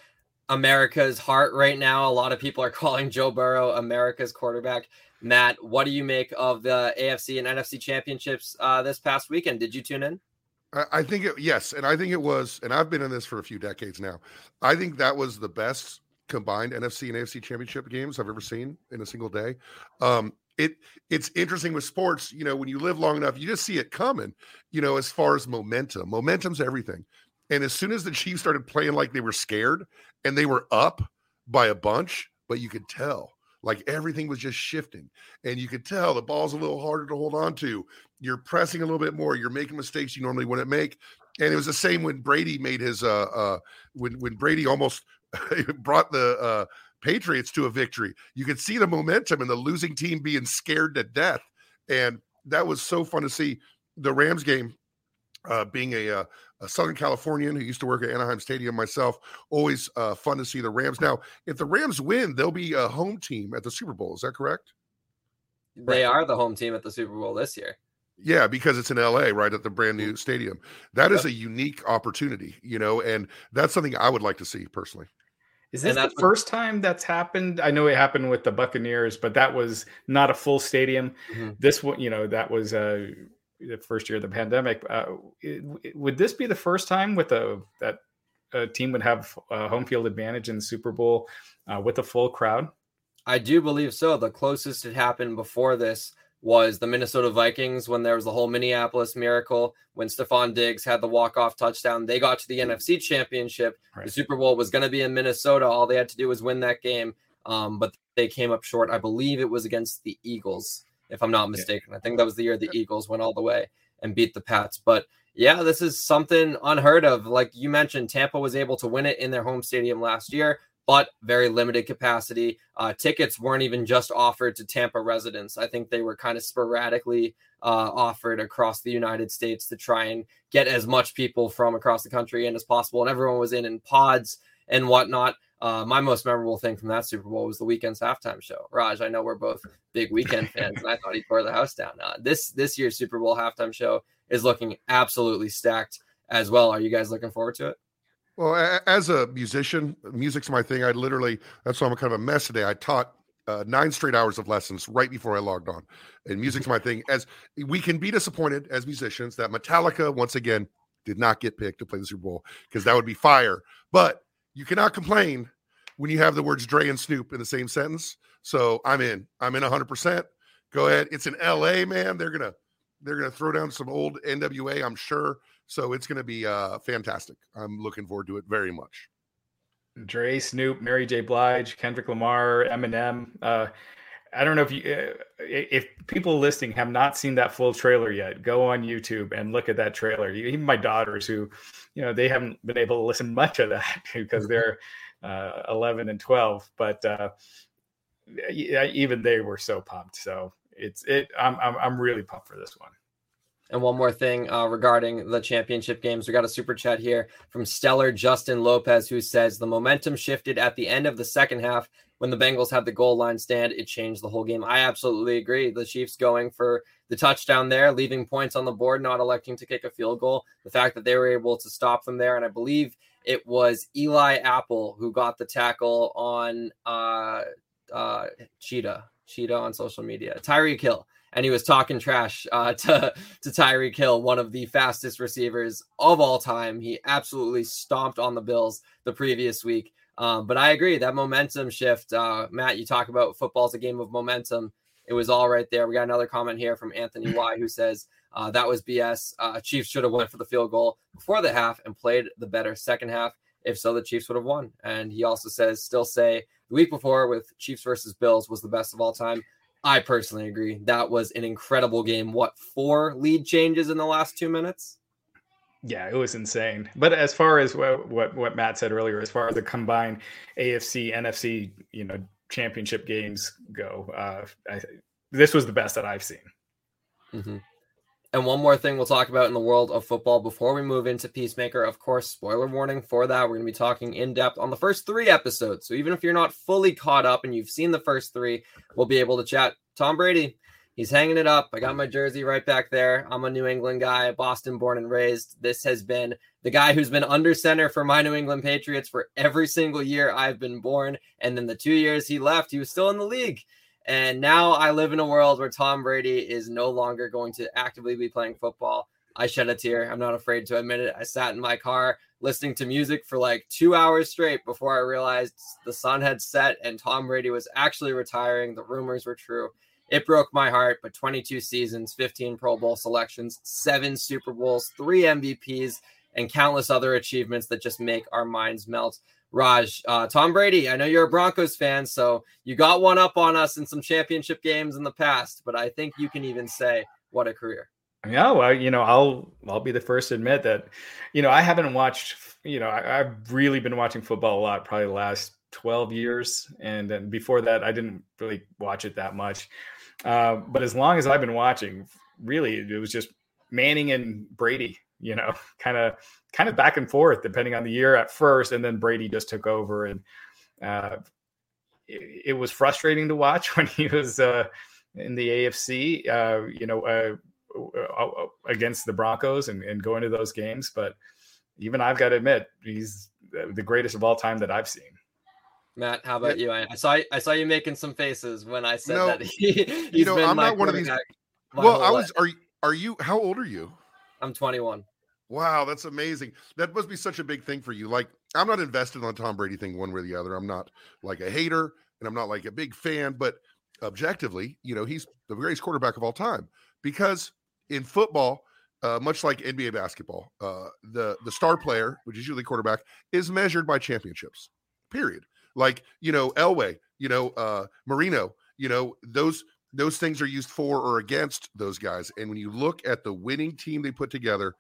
America's heart right now. A lot of people are calling Joe Burrow America's quarterback. Matt, what do you make of the AFC and NFC championships uh, this past weekend? Did you tune in? I think it, yes, and I think it was, and I've been in this for a few decades now. I think that was the best combined NFC and AFC championship games I've ever seen in a single day. Um, it it's interesting with sports, you know, when you live long enough, you just see it coming. You know, as far as momentum, momentum's everything. And as soon as the Chiefs started playing like they were scared and they were up by a bunch, but you could tell like everything was just shifting and you could tell the ball's a little harder to hold on to. You're pressing a little bit more. You're making mistakes you normally wouldn't make. And it was the same when Brady made his uh uh when when Brady almost brought the uh Patriots to a victory. You could see the momentum and the losing team being scared to death. And that was so fun to see. The Rams game uh, being a, uh, a, Southern Californian who used to work at Anaheim Stadium myself, always uh, fun to see the Rams. Now, if the Rams win, they'll be a home team at the Super Bowl. Is that correct? They are the home team at the Super Bowl this year. Yeah, because it's in LA, right at the brand new stadium. That yep. is a unique opportunity, you know, and that's something I would like to see personally. Is this the first time that's happened? I know it happened with the Buccaneers, but that was not a full stadium. Mm-hmm. This one, you know, that was uh, the first year of the pandemic. Uh, it, would this be the first time with a that a team would have a home field advantage in the Super Bowl uh, with a full crowd? I do believe so. The closest it happened before this was the Minnesota Vikings when there was the whole Minneapolis miracle when Stefon Diggs had the walk-off touchdown. They got to the NFC championship. Right. The Super Bowl was going to be in Minnesota. All they had to do was win that game. Um, but they came up short. I believe it was against the Eagles if I'm not mistaken. Yeah. I think that was the year the Eagles went all the way and beat the Pats. But yeah, this is something unheard of. Like you mentioned, Tampa was able to win it in their home stadium last year, but very limited capacity. Uh, tickets weren't even just offered to Tampa residents. I think they were kind of sporadically uh, offered across the United States to try and get as much people from across the country in as possible. And everyone was in in pods and whatnot. Uh, my most memorable thing from that Super Bowl was the Weeknd's halftime show. Raj, I know we're both big weekend fans, and I thought he tore the house down. Uh, this this year's Super Bowl halftime show is looking absolutely stacked as well. Are you guys looking forward to it? Well, as a musician, music's my thing. I literally that's why I'm kind of a mess today. I taught uh, nine straight hours of lessons right before I logged on, and music's my thing. As we can be disappointed as musicians that Metallica once again did not get picked to play the Super Bowl because that would be fire, but you cannot complain when you have the words Dre and Snoop in the same sentence. So I'm in. I'm in 100%. Go ahead. It's in LA, man. They're going to they're going to throw down some old NWA, I'm sure. So it's going to be uh fantastic. I'm looking forward to it very much. Dre, Snoop, Mary J. Blige, Kendrick Lamar, Eminem. Uh, I don't know if you, uh, if people listening have not seen that full trailer yet, go on YouTube and look at that trailer. Even my daughters, who, you know, they haven't been able to listen much of that because they're uh, 11 and 12. But uh, even they were so pumped. So it's it. I'm I'm, I'm really pumped for this one. And one more thing uh, regarding the championship games, we got a super chat here from Stellar Justin Lopez who says the momentum shifted at the end of the second half when the Bengals had the goal line stand. It changed the whole game. I absolutely agree. The Chiefs going for the touchdown there, leaving points on the board, not electing to kick a field goal. The fact that they were able to stop them there, and I believe it was Eli Apple who got the tackle on uh, uh, Cheetah, Cheetah on social media, Tyreek Hill and he was talking trash uh, to to Tyreek Hill, one of the fastest receivers of all time. He absolutely stomped on the Bills the previous week. Um, but I agree that momentum shift, uh, Matt. You talk about football's a game of momentum. It was all right there. We got another comment here from Anthony Y who says uh, that was BS. Uh, Chiefs should have went for the field goal before the half and played the better second half. If so, the Chiefs would have won. And he also says, still say the week before with Chiefs versus Bills was the best of all time. I personally agree. That was an incredible game. What four lead changes in the last two minutes? Yeah, it was insane. But as far as what what, what Matt said earlier, as far as the combined AFC NFC, you know, championship games go, uh, I, this was the best that I've seen. Mm-hmm. And one more thing we'll talk about in the world of football before we move into Peacemaker. Of course, spoiler warning for that. We're going to be talking in depth on the first three episodes. So even if you're not fully caught up and you've seen the first three, we'll be able to chat. Tom Brady, he's hanging it up. I got my jersey right back there. I'm a New England guy, Boston born and raised. This has been the guy who's been under center for my New England Patriots for every single year I've been born. And then the two years he left, he was still in the league. And now I live in a world where Tom Brady is no longer going to actively be playing football. I shed a tear. I'm not afraid to admit it. I sat in my car listening to music for like two hours straight before I realized the sun had set and Tom Brady was actually retiring. The rumors were true. It broke my heart, but 22 seasons, 15 Pro Bowl selections, seven Super Bowls, three MVPs, and countless other achievements that just make our minds melt. Raj, uh, Tom Brady, I know you're a Broncos fan, so you got one up on us in some championship games in the past, but I think you can even say, what a career. Yeah, well, you know, I'll I'll be the first to admit that, you know, I haven't watched, you know, I, have really been watching football a lot, probably the last 12 years. And then before that, I didn't really watch it that much. Uh, but as long as I've been watching, really, it was just Manning and Brady, you know, kind of kind of back and forth depending on the year at first, and then Brady just took over, and uh, it, it, was frustrating to watch when he was uh, in the AFC, uh, you know, uh, against the Broncos and, and going to those games. But even I've got to admit, he's the greatest of all time that I've seen. Matt, how about you? I, I, saw I saw you making some faces when I said no, that he, you know, I'm not one of these. Well, I was. Are you? Are you? How old are you? I'm 21. Wow, that's amazing. That must be such a big thing for you. Like, I'm not invested on Tom Brady thing one way or the other. I'm not like a hater and I'm not like a big fan, but objectively, you know, he's the greatest quarterback of all time because in football, uh, much like NBA basketball, uh, the the star player, which is usually quarterback, is measured by championships. Period. Like you know, Elway, you know, uh, Marino, you know, those those things are used for or against those guys. And when you look at the winning team they put together,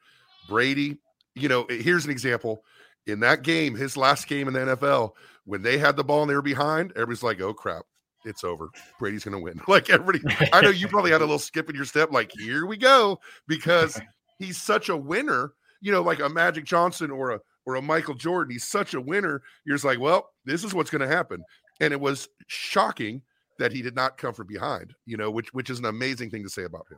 Brady, you know, here's an example. In that game, his last game in the NFL, when they had the ball and they were behind, everybody's like, oh crap, it's over. Brady's going to win. Like everybody, I know you probably had a little skip in your step, like, here we go, because he's such a winner, you know, like a Magic Johnson or a or a Michael Jordan. He's such a winner. You're just like, well, this is what's going to happen. And it was shocking that he did not come from behind, you know, which which is an amazing thing to say about him.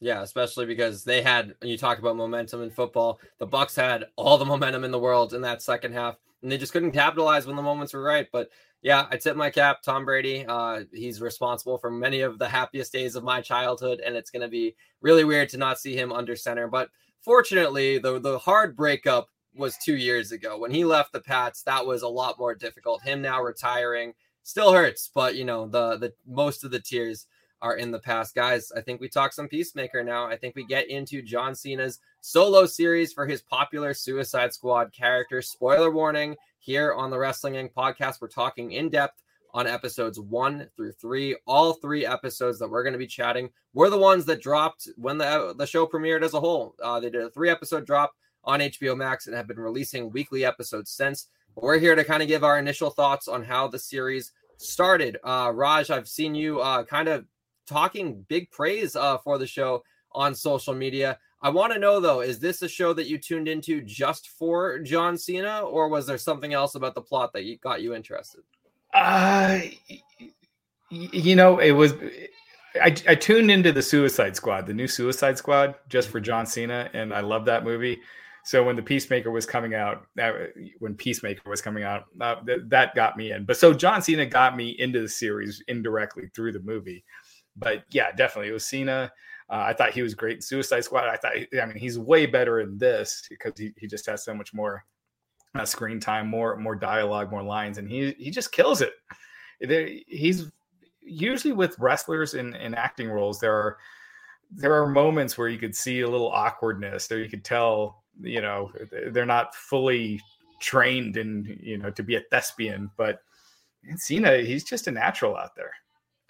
Yeah, especially because they had you talk about momentum in football. The Bucks had all the momentum in the world in that second half, and they just couldn't capitalize when the moments were right. But yeah, I tip my cap, Tom Brady. Uh, he's responsible for many of the happiest days of my childhood, and it's going to be really weird to not see him under center. But fortunately, the the hard breakup was two years ago when he left the Pats. That was a lot more difficult. Him now retiring still hurts, but you know the the most of the tears are in the past. Guys, I think we talk some Peacemaker now. I think we get into John Cena's solo series for his popular Suicide Squad character. Spoiler warning here on the Wrestling Inc. podcast. We're talking in depth on episodes one through three. All three episodes that we're going to be chatting were the ones that dropped when the, the show premiered as a whole. Uh, they did a three episode drop on HBO Max and have been releasing weekly episodes since. But we're here to kind of give our initial thoughts on how the series started, uh, Raj, I've seen you uh, kind of talking big praise uh, for the show on social media. I want to know though, is this a show that you tuned into just for John Cena, or was there something else about the plot that got you interested? Uh, you know, it was. I, I tuned into the Suicide Squad, the new Suicide Squad, just for John Cena, and I love that movie. So when the Peacemaker was coming out, that, when Peacemaker was coming out, uh, th- that got me in. But so John Cena got me into the series indirectly through the movie. But yeah, definitely it was Cena. Uh, I thought he was great in Suicide Squad. I thought, I mean, he's way better in this because he, he just has so much more uh, screen time, more more dialogue, more lines, and he he just kills it. There, he's usually with wrestlers in in acting roles. There are there are moments where you could see a little awkwardness, or you could tell you know they're not fully trained in you know to be a thespian but Cena he's just a natural out there.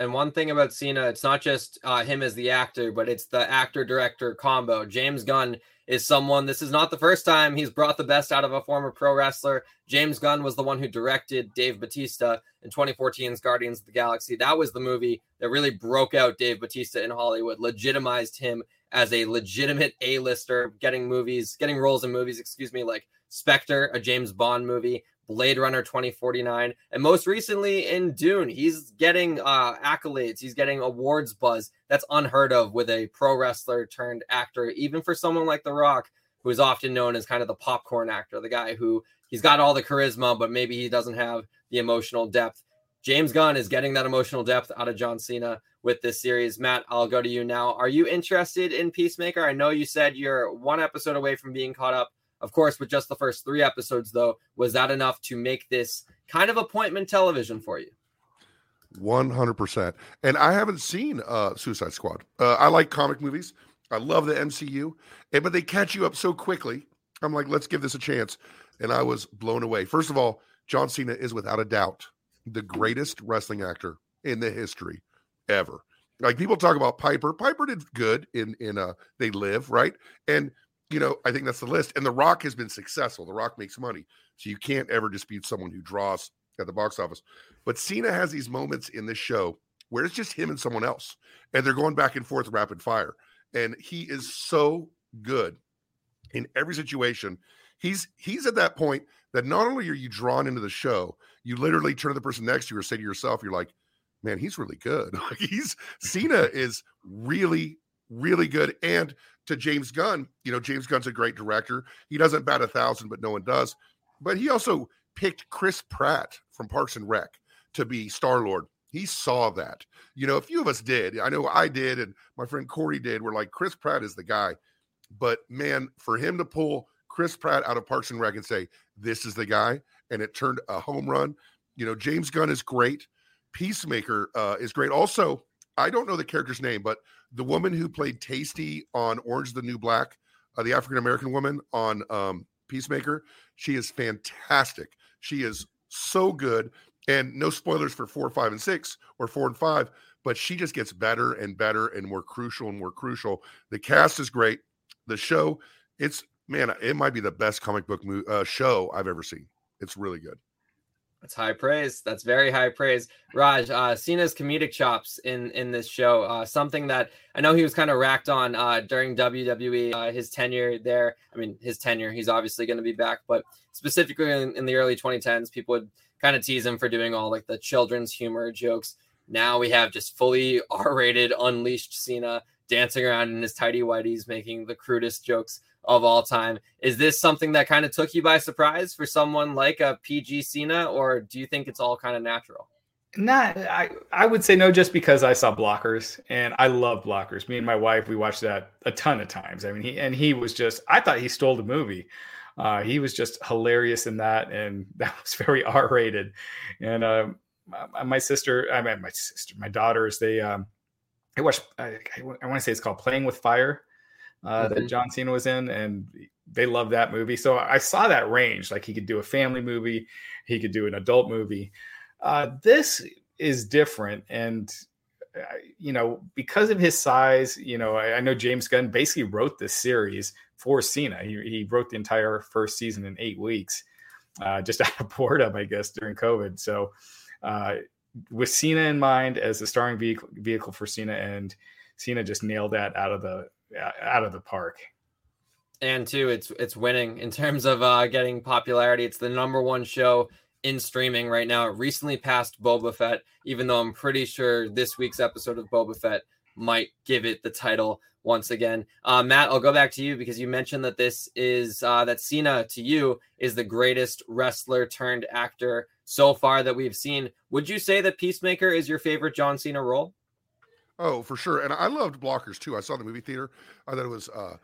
And one thing about Cena it's not just uh, him as the actor but it's the actor director combo. James Gunn is someone this is not the first time he's brought the best out of a former pro wrestler. James Gunn was the one who directed Dave Batista in 2014's Guardians of the Galaxy. That was the movie that really broke out Dave Batista in Hollywood legitimized him as a legitimate A-lister, getting movies, getting roles in movies, excuse me, like Spectre, a James Bond movie, Blade Runner 2049, and most recently in Dune, he's getting uh, accolades. He's getting awards buzz. That's unheard of with a pro wrestler turned actor, even for someone like The Rock, who is often known as kind of the popcorn actor, the guy who he's got all the charisma, but maybe he doesn't have the emotional depth. James Gunn is getting that emotional depth out of John Cena with this series. Matt, I'll go to you now. Are you interested in Peacemaker? I know you said you're one episode away from being caught up. Of course, with just the first three episodes, though, was that enough to make this kind of appointment television for you? 100%. And I haven't seen uh, Suicide Squad. Uh, I like comic movies. I love the MCU, and, but they catch you up so quickly. I'm like, let's give this a chance. And I was blown away. First of all, John Cena is without a doubt the greatest wrestling actor in the history ever. Like people talk about Piper. Piper did good in in uh They Live, right? And you know, I think that's the list. And The Rock has been successful. The Rock makes money. So you can't ever dispute someone who draws at the box office. But Cena has these moments in this show where it's just him and someone else. And they're going back and forth rapid fire. And he is so good in every situation. He's he's at that point that not only are you drawn into the show, you literally turn to the person next to you or say to yourself, you're like, man, he's really good. he's Cena is really, really good. And to James Gunn, you know, James Gunn's a great director. He doesn't bat a thousand, but no one does. But he also picked Chris Pratt from Parks and Rec to be Star Lord. He saw that. You know, a few of us did. I know I did, and my friend Corey did. We're like, Chris Pratt is the guy. But man, for him to pull Chris Pratt out of Parks and Rec and say, this is the guy, and it turned a home run. You know, James Gunn is great. Peacemaker uh, is great. Also, I don't know the character's name, but the woman who played Taystee on Orange the New Black, uh, the African American woman on um, Peacemaker, she is fantastic. She is so good. And no spoilers for four, five, and six, or four and five, but she just gets better and better and more crucial and more crucial. The cast is great. The show, it's man, it might be the best comic book mo- uh, show I've ever seen. It's really good. That's high praise. That's very high praise. Raj, uh, Cena's comedic chops in in this show, uh, something that I know he was kind of racked on uh, during WWE, uh, his tenure there. I mean, his tenure. He's obviously going to be back, but specifically in, in the early 2010s, people would kind of tease him for doing all like the children's humor jokes. Now we have just fully R-rated, unleashed Cena dancing around in his tidy whities, making the crudest jokes of all time. Is this something that kind of took you by surprise for someone like a PG Cena, or do you think it's all kind of natural? Not, I, I would say no, just because I saw Blockers and I love Blockers. Me and my wife, we watched that a ton of times. I mean, he and he was just, I thought he stole the movie. Uh, he was just hilarious in that, and that was very R rated. And uh, my, sister, I mean, my sister, my daughters, they, um, I watched, I, I want to say it's called Playing with Fire uh, mm-hmm. that John Cena was in, and they loved that movie. So I saw that range. Like he could do a family movie, he could do an adult movie. Uh, this is different, and uh, you know because of his size, you know I, I, know James Gunn basically wrote this series for Cena. He, he wrote the entire first season in eight weeks, uh, just out of boredom, I guess, during COVID. So. Uh, with Cena in mind as the starring vehicle vehicle for Cena, and Cena just nailed that out of the out of the park. And two, it's it's winning in terms of uh, getting popularity. It's the number one show in streaming right now. It recently passed Boba Fett, even though I'm pretty sure this week's episode of Boba Fett might give it the title once again. Uh, Matt, I'll go back to you because you mentioned that this is uh, that Cena to you is the greatest wrestler turned actor so far that we've seen. Would you say that Peacemaker is your favorite John Cena role? Oh, for sure. And I loved Blockers too. I saw the movie theater. I thought it was uh,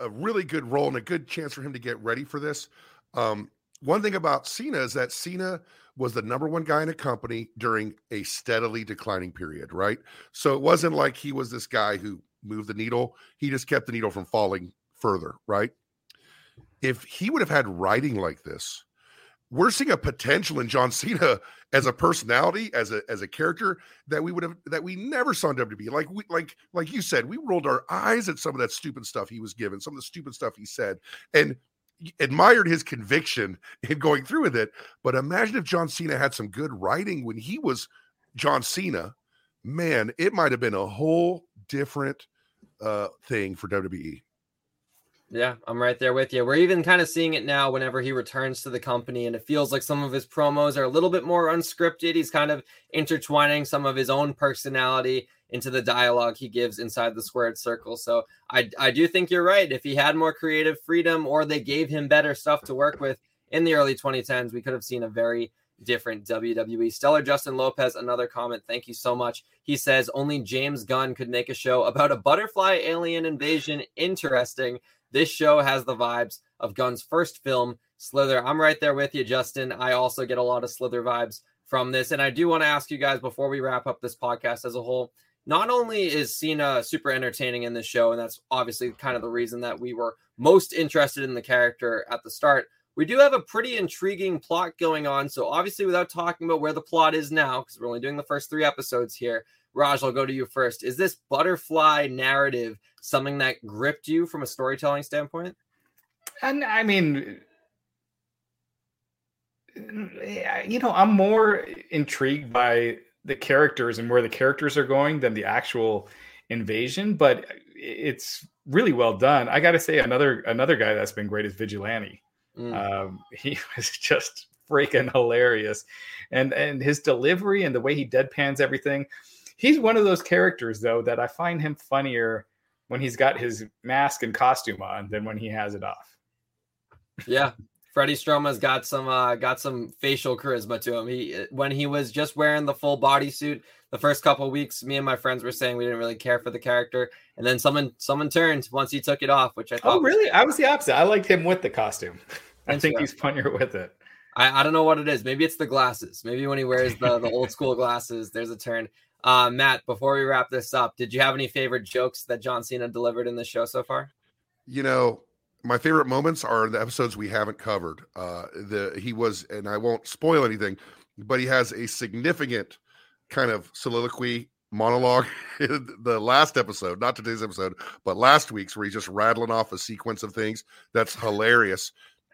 a really good role and a good chance for him to get ready for this. Um, one thing about Cena is that Cena was the number one guy in a company during a steadily declining period, right? So it wasn't like he was this guy who moved the needle. He just kept the needle from falling further, right? If he would have had writing like this, we're seeing a potential in John Cena as a personality, as a as a character that we would have that we never saw in WWE. Like we like like you said, we rolled our eyes at some of that stupid stuff he was given, some of the stupid stuff he said, and admired his conviction in going through with it. But imagine if John Cena had some good writing when he was John Cena. Man, it might have been a whole different uh, thing for WWE. Yeah, I'm right there with you. We're even kind of seeing it now whenever he returns to the company, and it feels like some of his promos are a little bit more unscripted. He's kind of intertwining some of his own personality into the dialogue he gives inside the squared circle. So I, I do think you're right. If he had more creative freedom or they gave him better stuff to work with in the early 2010s, we could have seen a very different WWE. Stellar Justin Lopez, another comment. Thank you so much. He says only James Gunn could make a show about a butterfly alien invasion interesting. This show has the vibes of Gunn's first film, Slither. I'm right there with you, Justin. I also get a lot of Slither vibes from this. And I do want to ask you guys before we wrap up this podcast as a whole. Not only is Cena super entertaining in this show, and that's obviously kind of the reason that we were most interested in the character at the start, we do have a pretty intriguing plot going on. So, obviously, without talking about where the plot is now, because we're only doing the first three episodes here, Raj, I'll go to you first. Is this butterfly narrative something that gripped you from a storytelling standpoint? And I mean, you know, I'm more intrigued by the characters and where the characters are going than the actual invasion, but it's really well done. I got to say, another another guy that's been great is Vigilante. Mm. Um, he was just freaking hilarious, and and his delivery and the way he deadpans everything. He's one of those characters though that I find him funnier when he's got his mask and costume on than when he has it off. Yeah. Freddie Stroma's got some uh, got some facial charisma to him. He when he was just wearing the full bodysuit the first couple weeks, me and my friends were saying we didn't really care for the character, and then someone someone turned once he took it off, which I thought. Oh, really? Was- I was the opposite. I liked him with the costume. I think he's funnier with it. I, I don't know what it is. Maybe it's the glasses. Maybe when he wears the, the old school glasses, there's a turn. Uh, Matt, before we wrap this up, did you have any favorite jokes that John Cena delivered in the show so far? You know, my favorite moments are the episodes we haven't covered. Uh, the he was, and I won't spoil anything, but he has a significant kind of soliloquy monologue in the last episode, not today's episode, but last week's, where he's just rattling off a sequence of things that's hilarious.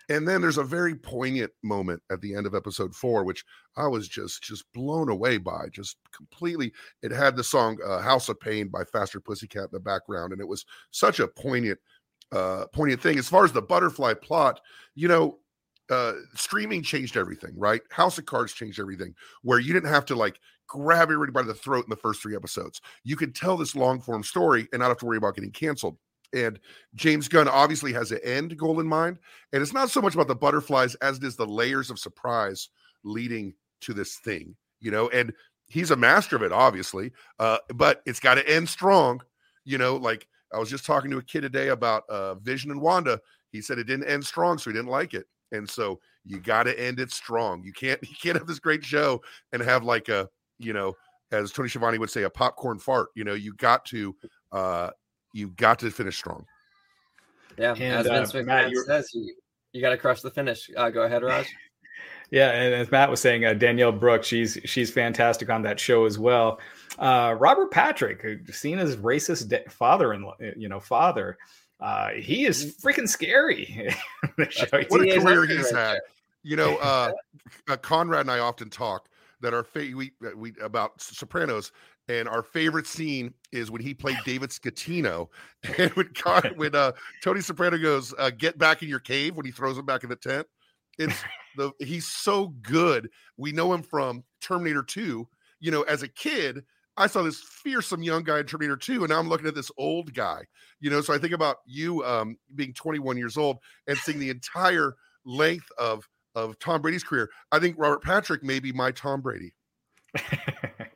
And then there's a very poignant moment at the end of episode four, which I was just just blown away by, just completely. It had the song uh, "House of Pain" by Faster Pussycat in the background, and it was such a poignant, uh, poignant thing. As far as the butterfly plot, you know, uh, streaming changed everything, right? House of Cards changed everything, where you didn't have to like grab everybody by the throat in the first three episodes. You could tell this long form story and not have to worry about getting canceled. And James Gunn obviously has an end goal in mind. And it's not so much about the butterflies as it is the layers of surprise leading to this thing, you know, and he's a master of it, obviously. Uh, but it's got to end strong, you know, like I was just talking to a kid today about uh, Vision and Wanda. He said it didn't end strong, so he didn't like it. And so you got to end it strong. You can't you can't have this great show and have like a, you know, as Tony Schiavone would say, a popcorn fart. You know, you got to uh you got to finish strong. Yeah, and, as Vince uh, Matt, says, you, you got to crush the finish. Uh, go ahead, Raj. yeah, and as Matt was saying, uh, Danielle Brooks, she's she's fantastic on that show as well. Uh, Robert Patrick, Cena's racist de- father in you know father, uh, he is mm. freaking scary. what a career he's had. You know, uh, uh, Conrad and I often talk that our fa- we, we about Sopranos, and our favorite scene is when he played David Scatino, and when God, when uh, Tony Soprano goes, uh, "Get back in your cave," when he throws him back in the tent. It's the he's so good. We know him from Terminator Two. You know, as a kid, I saw this fearsome young guy in Terminator 2, and now I'm looking at this old guy. You know, so I think about you um, being 21 years old and seeing the entire length of of Tom Brady's career. I think Robert Patrick may be my Tom Brady.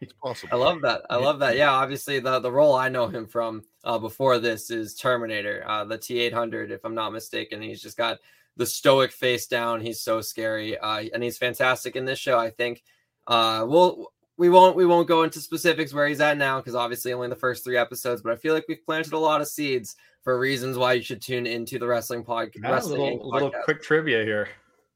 It's possible. I love that. I love that. Yeah, obviously the the role I know him from uh, before this is Terminator, uh, the T800, if I'm not mistaken. He's just got the stoic face down. He's so scary, uh, and he's fantastic in this show. I think. Uh, we'll we won't we won't go into specifics where he's at now because obviously only the first three episodes. But I feel like we've planted a lot of seeds for reasons why you should tune into the wrestling podcast. Wrestling a little, little quick trivia here.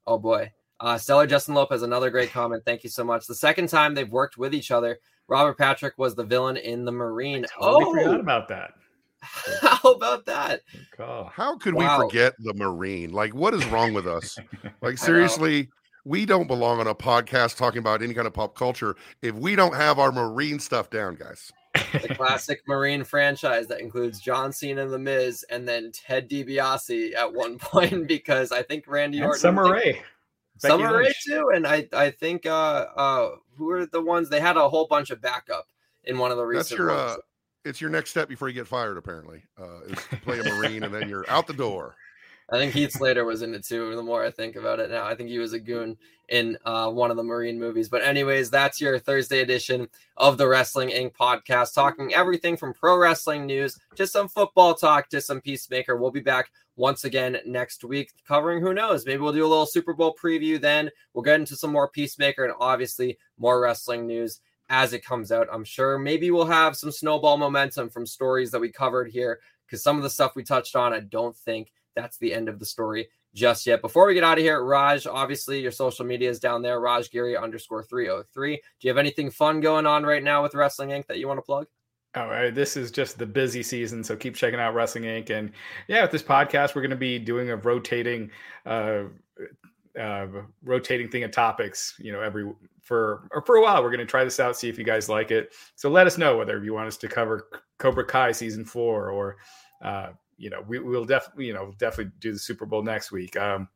Oh boy, uh, Stellar Justin Lopez, another great comment. Thank you so much. The second time they've worked with each other, Robert Patrick was the villain in the Marine. I totally oh, forgot about that. How about that? How could wow. we forget the Marine? Like, what is wrong with us? Like, seriously, we don't belong on a podcast talking about any kind of pop culture if we don't have our Marine stuff down, guys. The classic Marine franchise that includes John Cena and The Miz, and then Ted DiBiase at one point because I think Randy and Orton, Summer Rae, Summer Rae too, and I I think uh uh who are the ones they had a whole bunch of backup in one of the recent. That's your ones. uh, it's your next step before you get fired. Apparently, uh, is to play a Marine and then you're out the door. I think Heath Slater was in it too. The more I think about it now, I think he was a goon in uh, one of the Marine movies. But anyways, that's your Thursday edition of the Wrestling Inc. podcast, talking everything from pro wrestling news to some football talk to some Peacemaker. We'll be back once again next week, covering who knows. Maybe we'll do a little Super Bowl preview. Then we'll get into some more Peacemaker and obviously more wrestling news as it comes out. I'm sure maybe we'll have some snowball momentum from stories that we covered here because some of the stuff we touched on, I don't think that's the end of the story just yet. Before we get out of here, Raj, obviously your social media is down there, Raj Giri underscore 303. Do you have anything fun going on right now with Wrestling Inc. that you want to plug? All right, this is just the busy season, so keep checking out Wrestling Inc. And yeah, with this podcast, we're going to be doing a rotating, uh, uh, rotating thing of topics. You know, every for or for a while, we're going to try this out, see if you guys like it. So let us know whether you want us to cover Cobra Kai season four or uh, you know, we will definitely, you know, definitely do the Super Bowl next week. Um,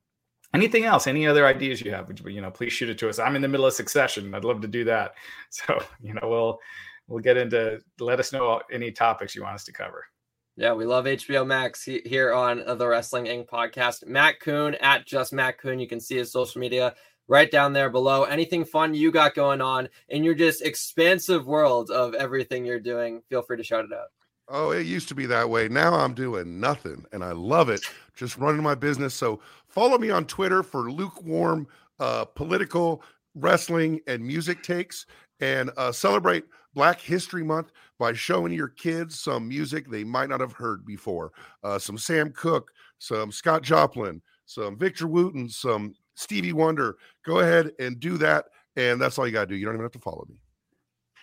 anything else? Any other ideas you have? would You know, please shoot it to us. I'm in the middle of Succession. I'd love to do that. So, you know, we'll we'll get into. Let us know any topics you want us to cover. Yeah, we love HBO Max here on the Wrestling Inc. podcast. Matt Coon at just Matt Coon. You can see his social media right down there below. Anything fun you got going on in your just expansive world of everything you're doing, feel free to shout it out. Oh, it used to be that way. Now I'm doing nothing and I love it. Just running my business. So follow me on Twitter for lukewarm uh, political wrestling and music takes and uh, celebrate Black History Month by showing your kids some music they might not have heard before. Uh, some Sam Cooke, some Scott Joplin, some Victor Wooten, some Stevie Wonder. Go ahead and do that. And that's all you got to do. You don't even have to follow me.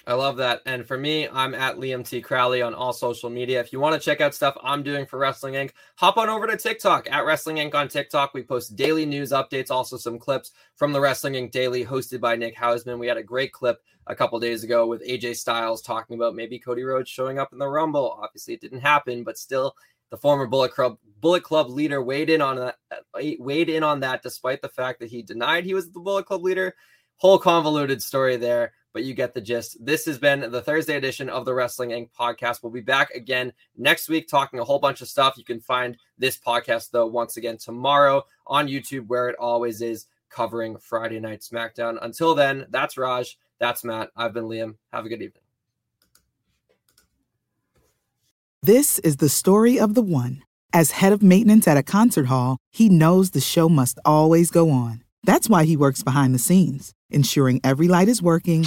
I love that. And for me, I'm at Liam T. Crowley on all social media. If you want to check out stuff I'm doing for Wrestling Inc., hop on over to TikTok at Wrestling Inc. on TikTok. We post daily news updates, also some clips from the Wrestling Inc. Daily, hosted by Nick Hausman. We had a great clip a couple days ago with AJ Styles talking about maybe Cody Rhodes showing up in the Rumble. Obviously, it didn't happen, but still, the former Bullet Club Bullet Club leader weighed in on that. Uh, weighed in on that, despite the fact that he denied he was the Bullet Club leader. Whole convoluted story there but you get the gist. This has been the Thursday edition of the Wrestling Inc. podcast. We'll be back again next week talking a whole bunch of stuff. You can find this podcast, though, once again tomorrow on YouTube, where it always is, covering Friday Night SmackDown. Until then, that's Raj. That's Matt. I've been Liam. Have a good evening. This is the story of the one. As head of maintenance at a concert hall, he knows the show must always go on. That's why he works behind the scenes ensuring every light is working,